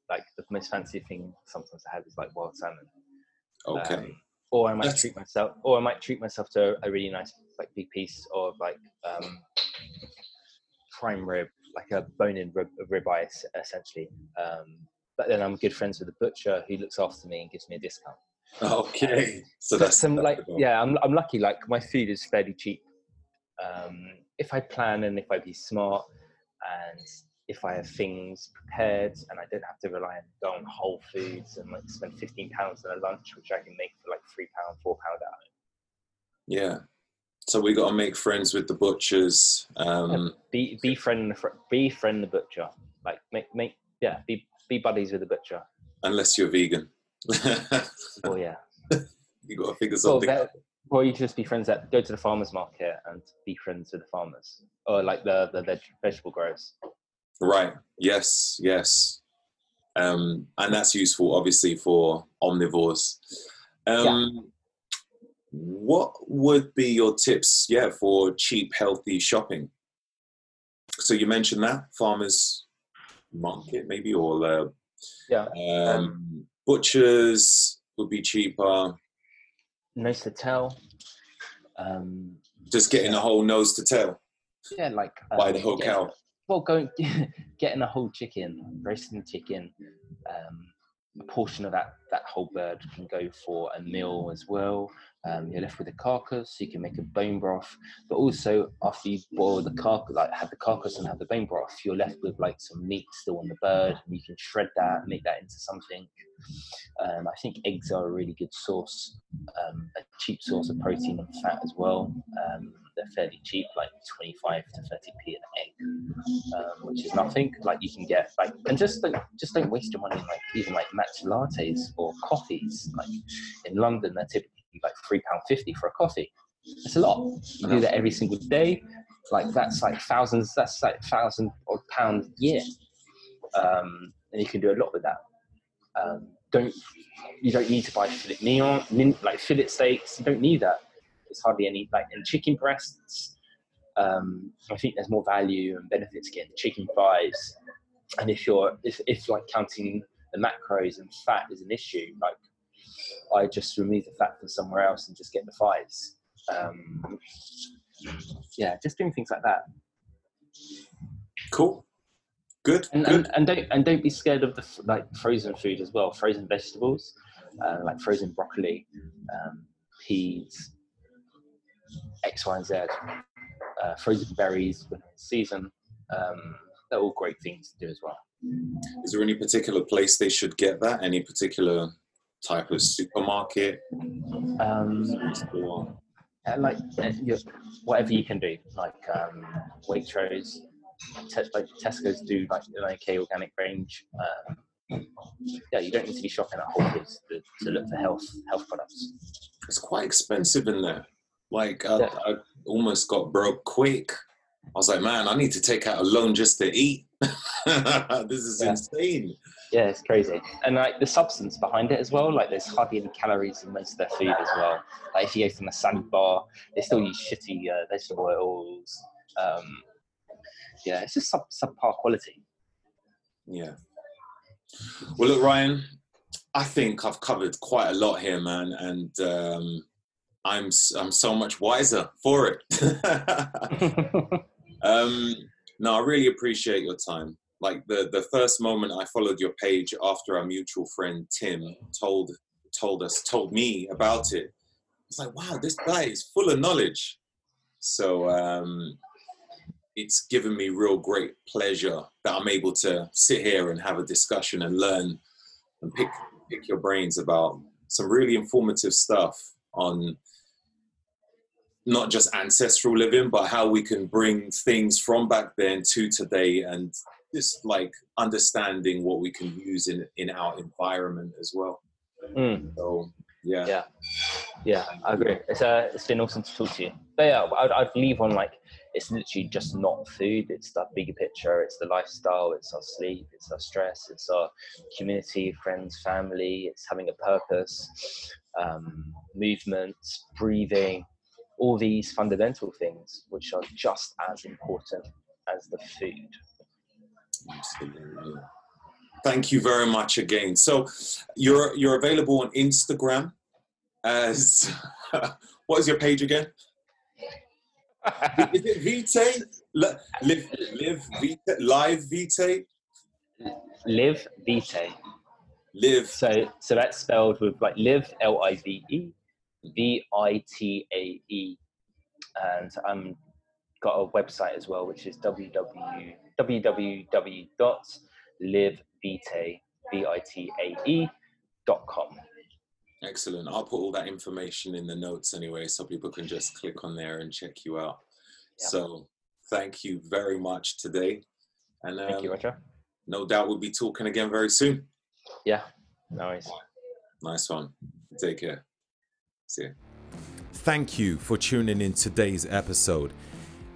Like the most fancy thing sometimes I have is like wild salmon. okay, Um, or I might That's- treat myself, or I might treat myself to a really nice like big piece of like um, prime rib, like a bone-in rib, ribeye essentially. Um, but then I'm good friends with the butcher who looks after me and gives me a discount. okay. So But that's some that's like yeah, I'm I'm lucky. Like my food is fairly cheap. Um, if I plan and if I be smart, and if I have things prepared, and I don't have to rely on go on Whole Foods and like spend fifteen pounds on a lunch, which I can make for like three pound, four pound out. Yeah. So we got to make friends with the butchers. Um, Be befriend the fr- befriend the butcher. Like make make yeah, be be buddies with the butcher. unless you're vegan, Or yeah, you got to figure or, something. out. or you just be friends that go to the farmers market and be friends with the farmers, or like the the veg, vegetable growers. Right. Yes. Yes. Um, and that's useful, obviously, for omnivores. Um, What would be your tips? Yeah, for cheap, healthy shopping. So you mentioned that farmers market, maybe, or uh, Yeah. um, butchers would be cheaper. nose to tail. Um, Just getting a whole nose to tail yeah, like by um, the whole get- cow. Well, going getting a whole chicken, roasting the chicken, um, a portion of that that whole bird can go for a meal as well. Um, you're left with a carcass, so you can make a bone broth. But also, after you boil the carcass, like have the carcass and have the bone broth, you're left with like some meat still on the bird. And you can shred that, make that into something. Um, I think eggs are a really good source, um, a cheap source of protein and fat as well. Um, they're fairly cheap, like 25 to 30p an egg, um, which is nothing. Like you can get like, and just don't just don't waste your money on like even like matcha lattes or coffees. Like in London, they're typically like three pound fifty for a coffee. It's a lot. You do that every single day. Like that's like thousands. That's like thousand odd pound a year, um, and you can do a lot with that. Um, don't you don't need to buy fillet mignon, like fillet steaks. You don't need that. It's hardly any like in chicken breasts. Um, I think there's more value and benefits getting chicken thighs. And if you're if, if like counting the macros and fat is an issue, like I just remove the fat from somewhere else and just get the thighs. Um, yeah, just doing things like that. Cool. Good. And, good. and, and don't and don't be scared of the like frozen food as well. Frozen vegetables, uh, like frozen broccoli, um, peas, X, Y, and Z. Uh, frozen berries when in season. Um, they're all great things to do as well. Is there any particular place they should get that? Any particular type of supermarket? Um, uh, like uh, you, whatever you can do, like um, Waitrose, te- like Tesco's do like an okay organic range. Um, yeah, you don't need to be shopping at Whole Foods to, to look for health health products. It's quite expensive in there. Like I, Yeah. I almost got broke quick. I was like, man, I need to take out a loan just to eat. this is Yeah. insane. Yeah, it's crazy, and like the substance behind it as well. Like there's hardly any calories in most of their food as well. Like if you go from a salad bar, they still use shitty uh, vegetable oils. Um, yeah, it's just sub subpar quality. Yeah. Well, look, Ryan, I think I've covered quite a lot here, man, and um, I'm I'm so much wiser for it. um, no, I really appreciate your time. Like the the first moment I followed your page after our mutual friend Tim told told us told me about it, it's like, wow, this guy is full of knowledge. So um, it's given me real great pleasure that I'm able to sit here and have a discussion and learn and pick pick your brains about some really informative stuff on not just ancestral living, but how we can bring things from back then to today and just like understanding what we can use in in our environment as well. Mm. So yeah. Yeah. Yeah, I agree. It's uh, it's been awesome to talk to you. But yeah, I'd, I'd leave on like it's literally just not food. It's the bigger picture. It's the lifestyle. It's our sleep. It's our stress. It's our community, friends, family. It's having a purpose, um, movement, breathing, all these fundamental things, which are just as important as the food. Absolutely. Thank you very much again. So you're you're available on Instagram as what is your page again? Is it Vite? Live, live Vite, live Vite, Live vitae. live. So so that's spelled with like live L I V E V I T A E, and I'm got a website as well, which is www www.livevitae v i t a e dot com. Excellent. I'll put all that information in the notes anyway, so people can just click on there and check you out. Yeah. So thank you very much today, and Thank you, um, Roger. no doubt we'll be talking again very soon. Yeah, no worries. Nice one. Take care. See you. Thank you for tuning in today's episode.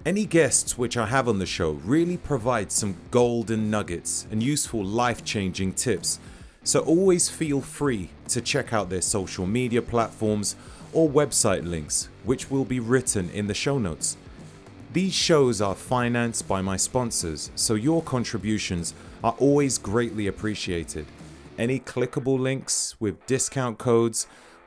Any guests which I have on the show really provide some golden nuggets and useful life changing tips. So always feel free to check out their social media platforms or website links, which will be written in the show notes. These shows are financed by my sponsors, so your contributions are always greatly appreciated. Any clickable links with discount codes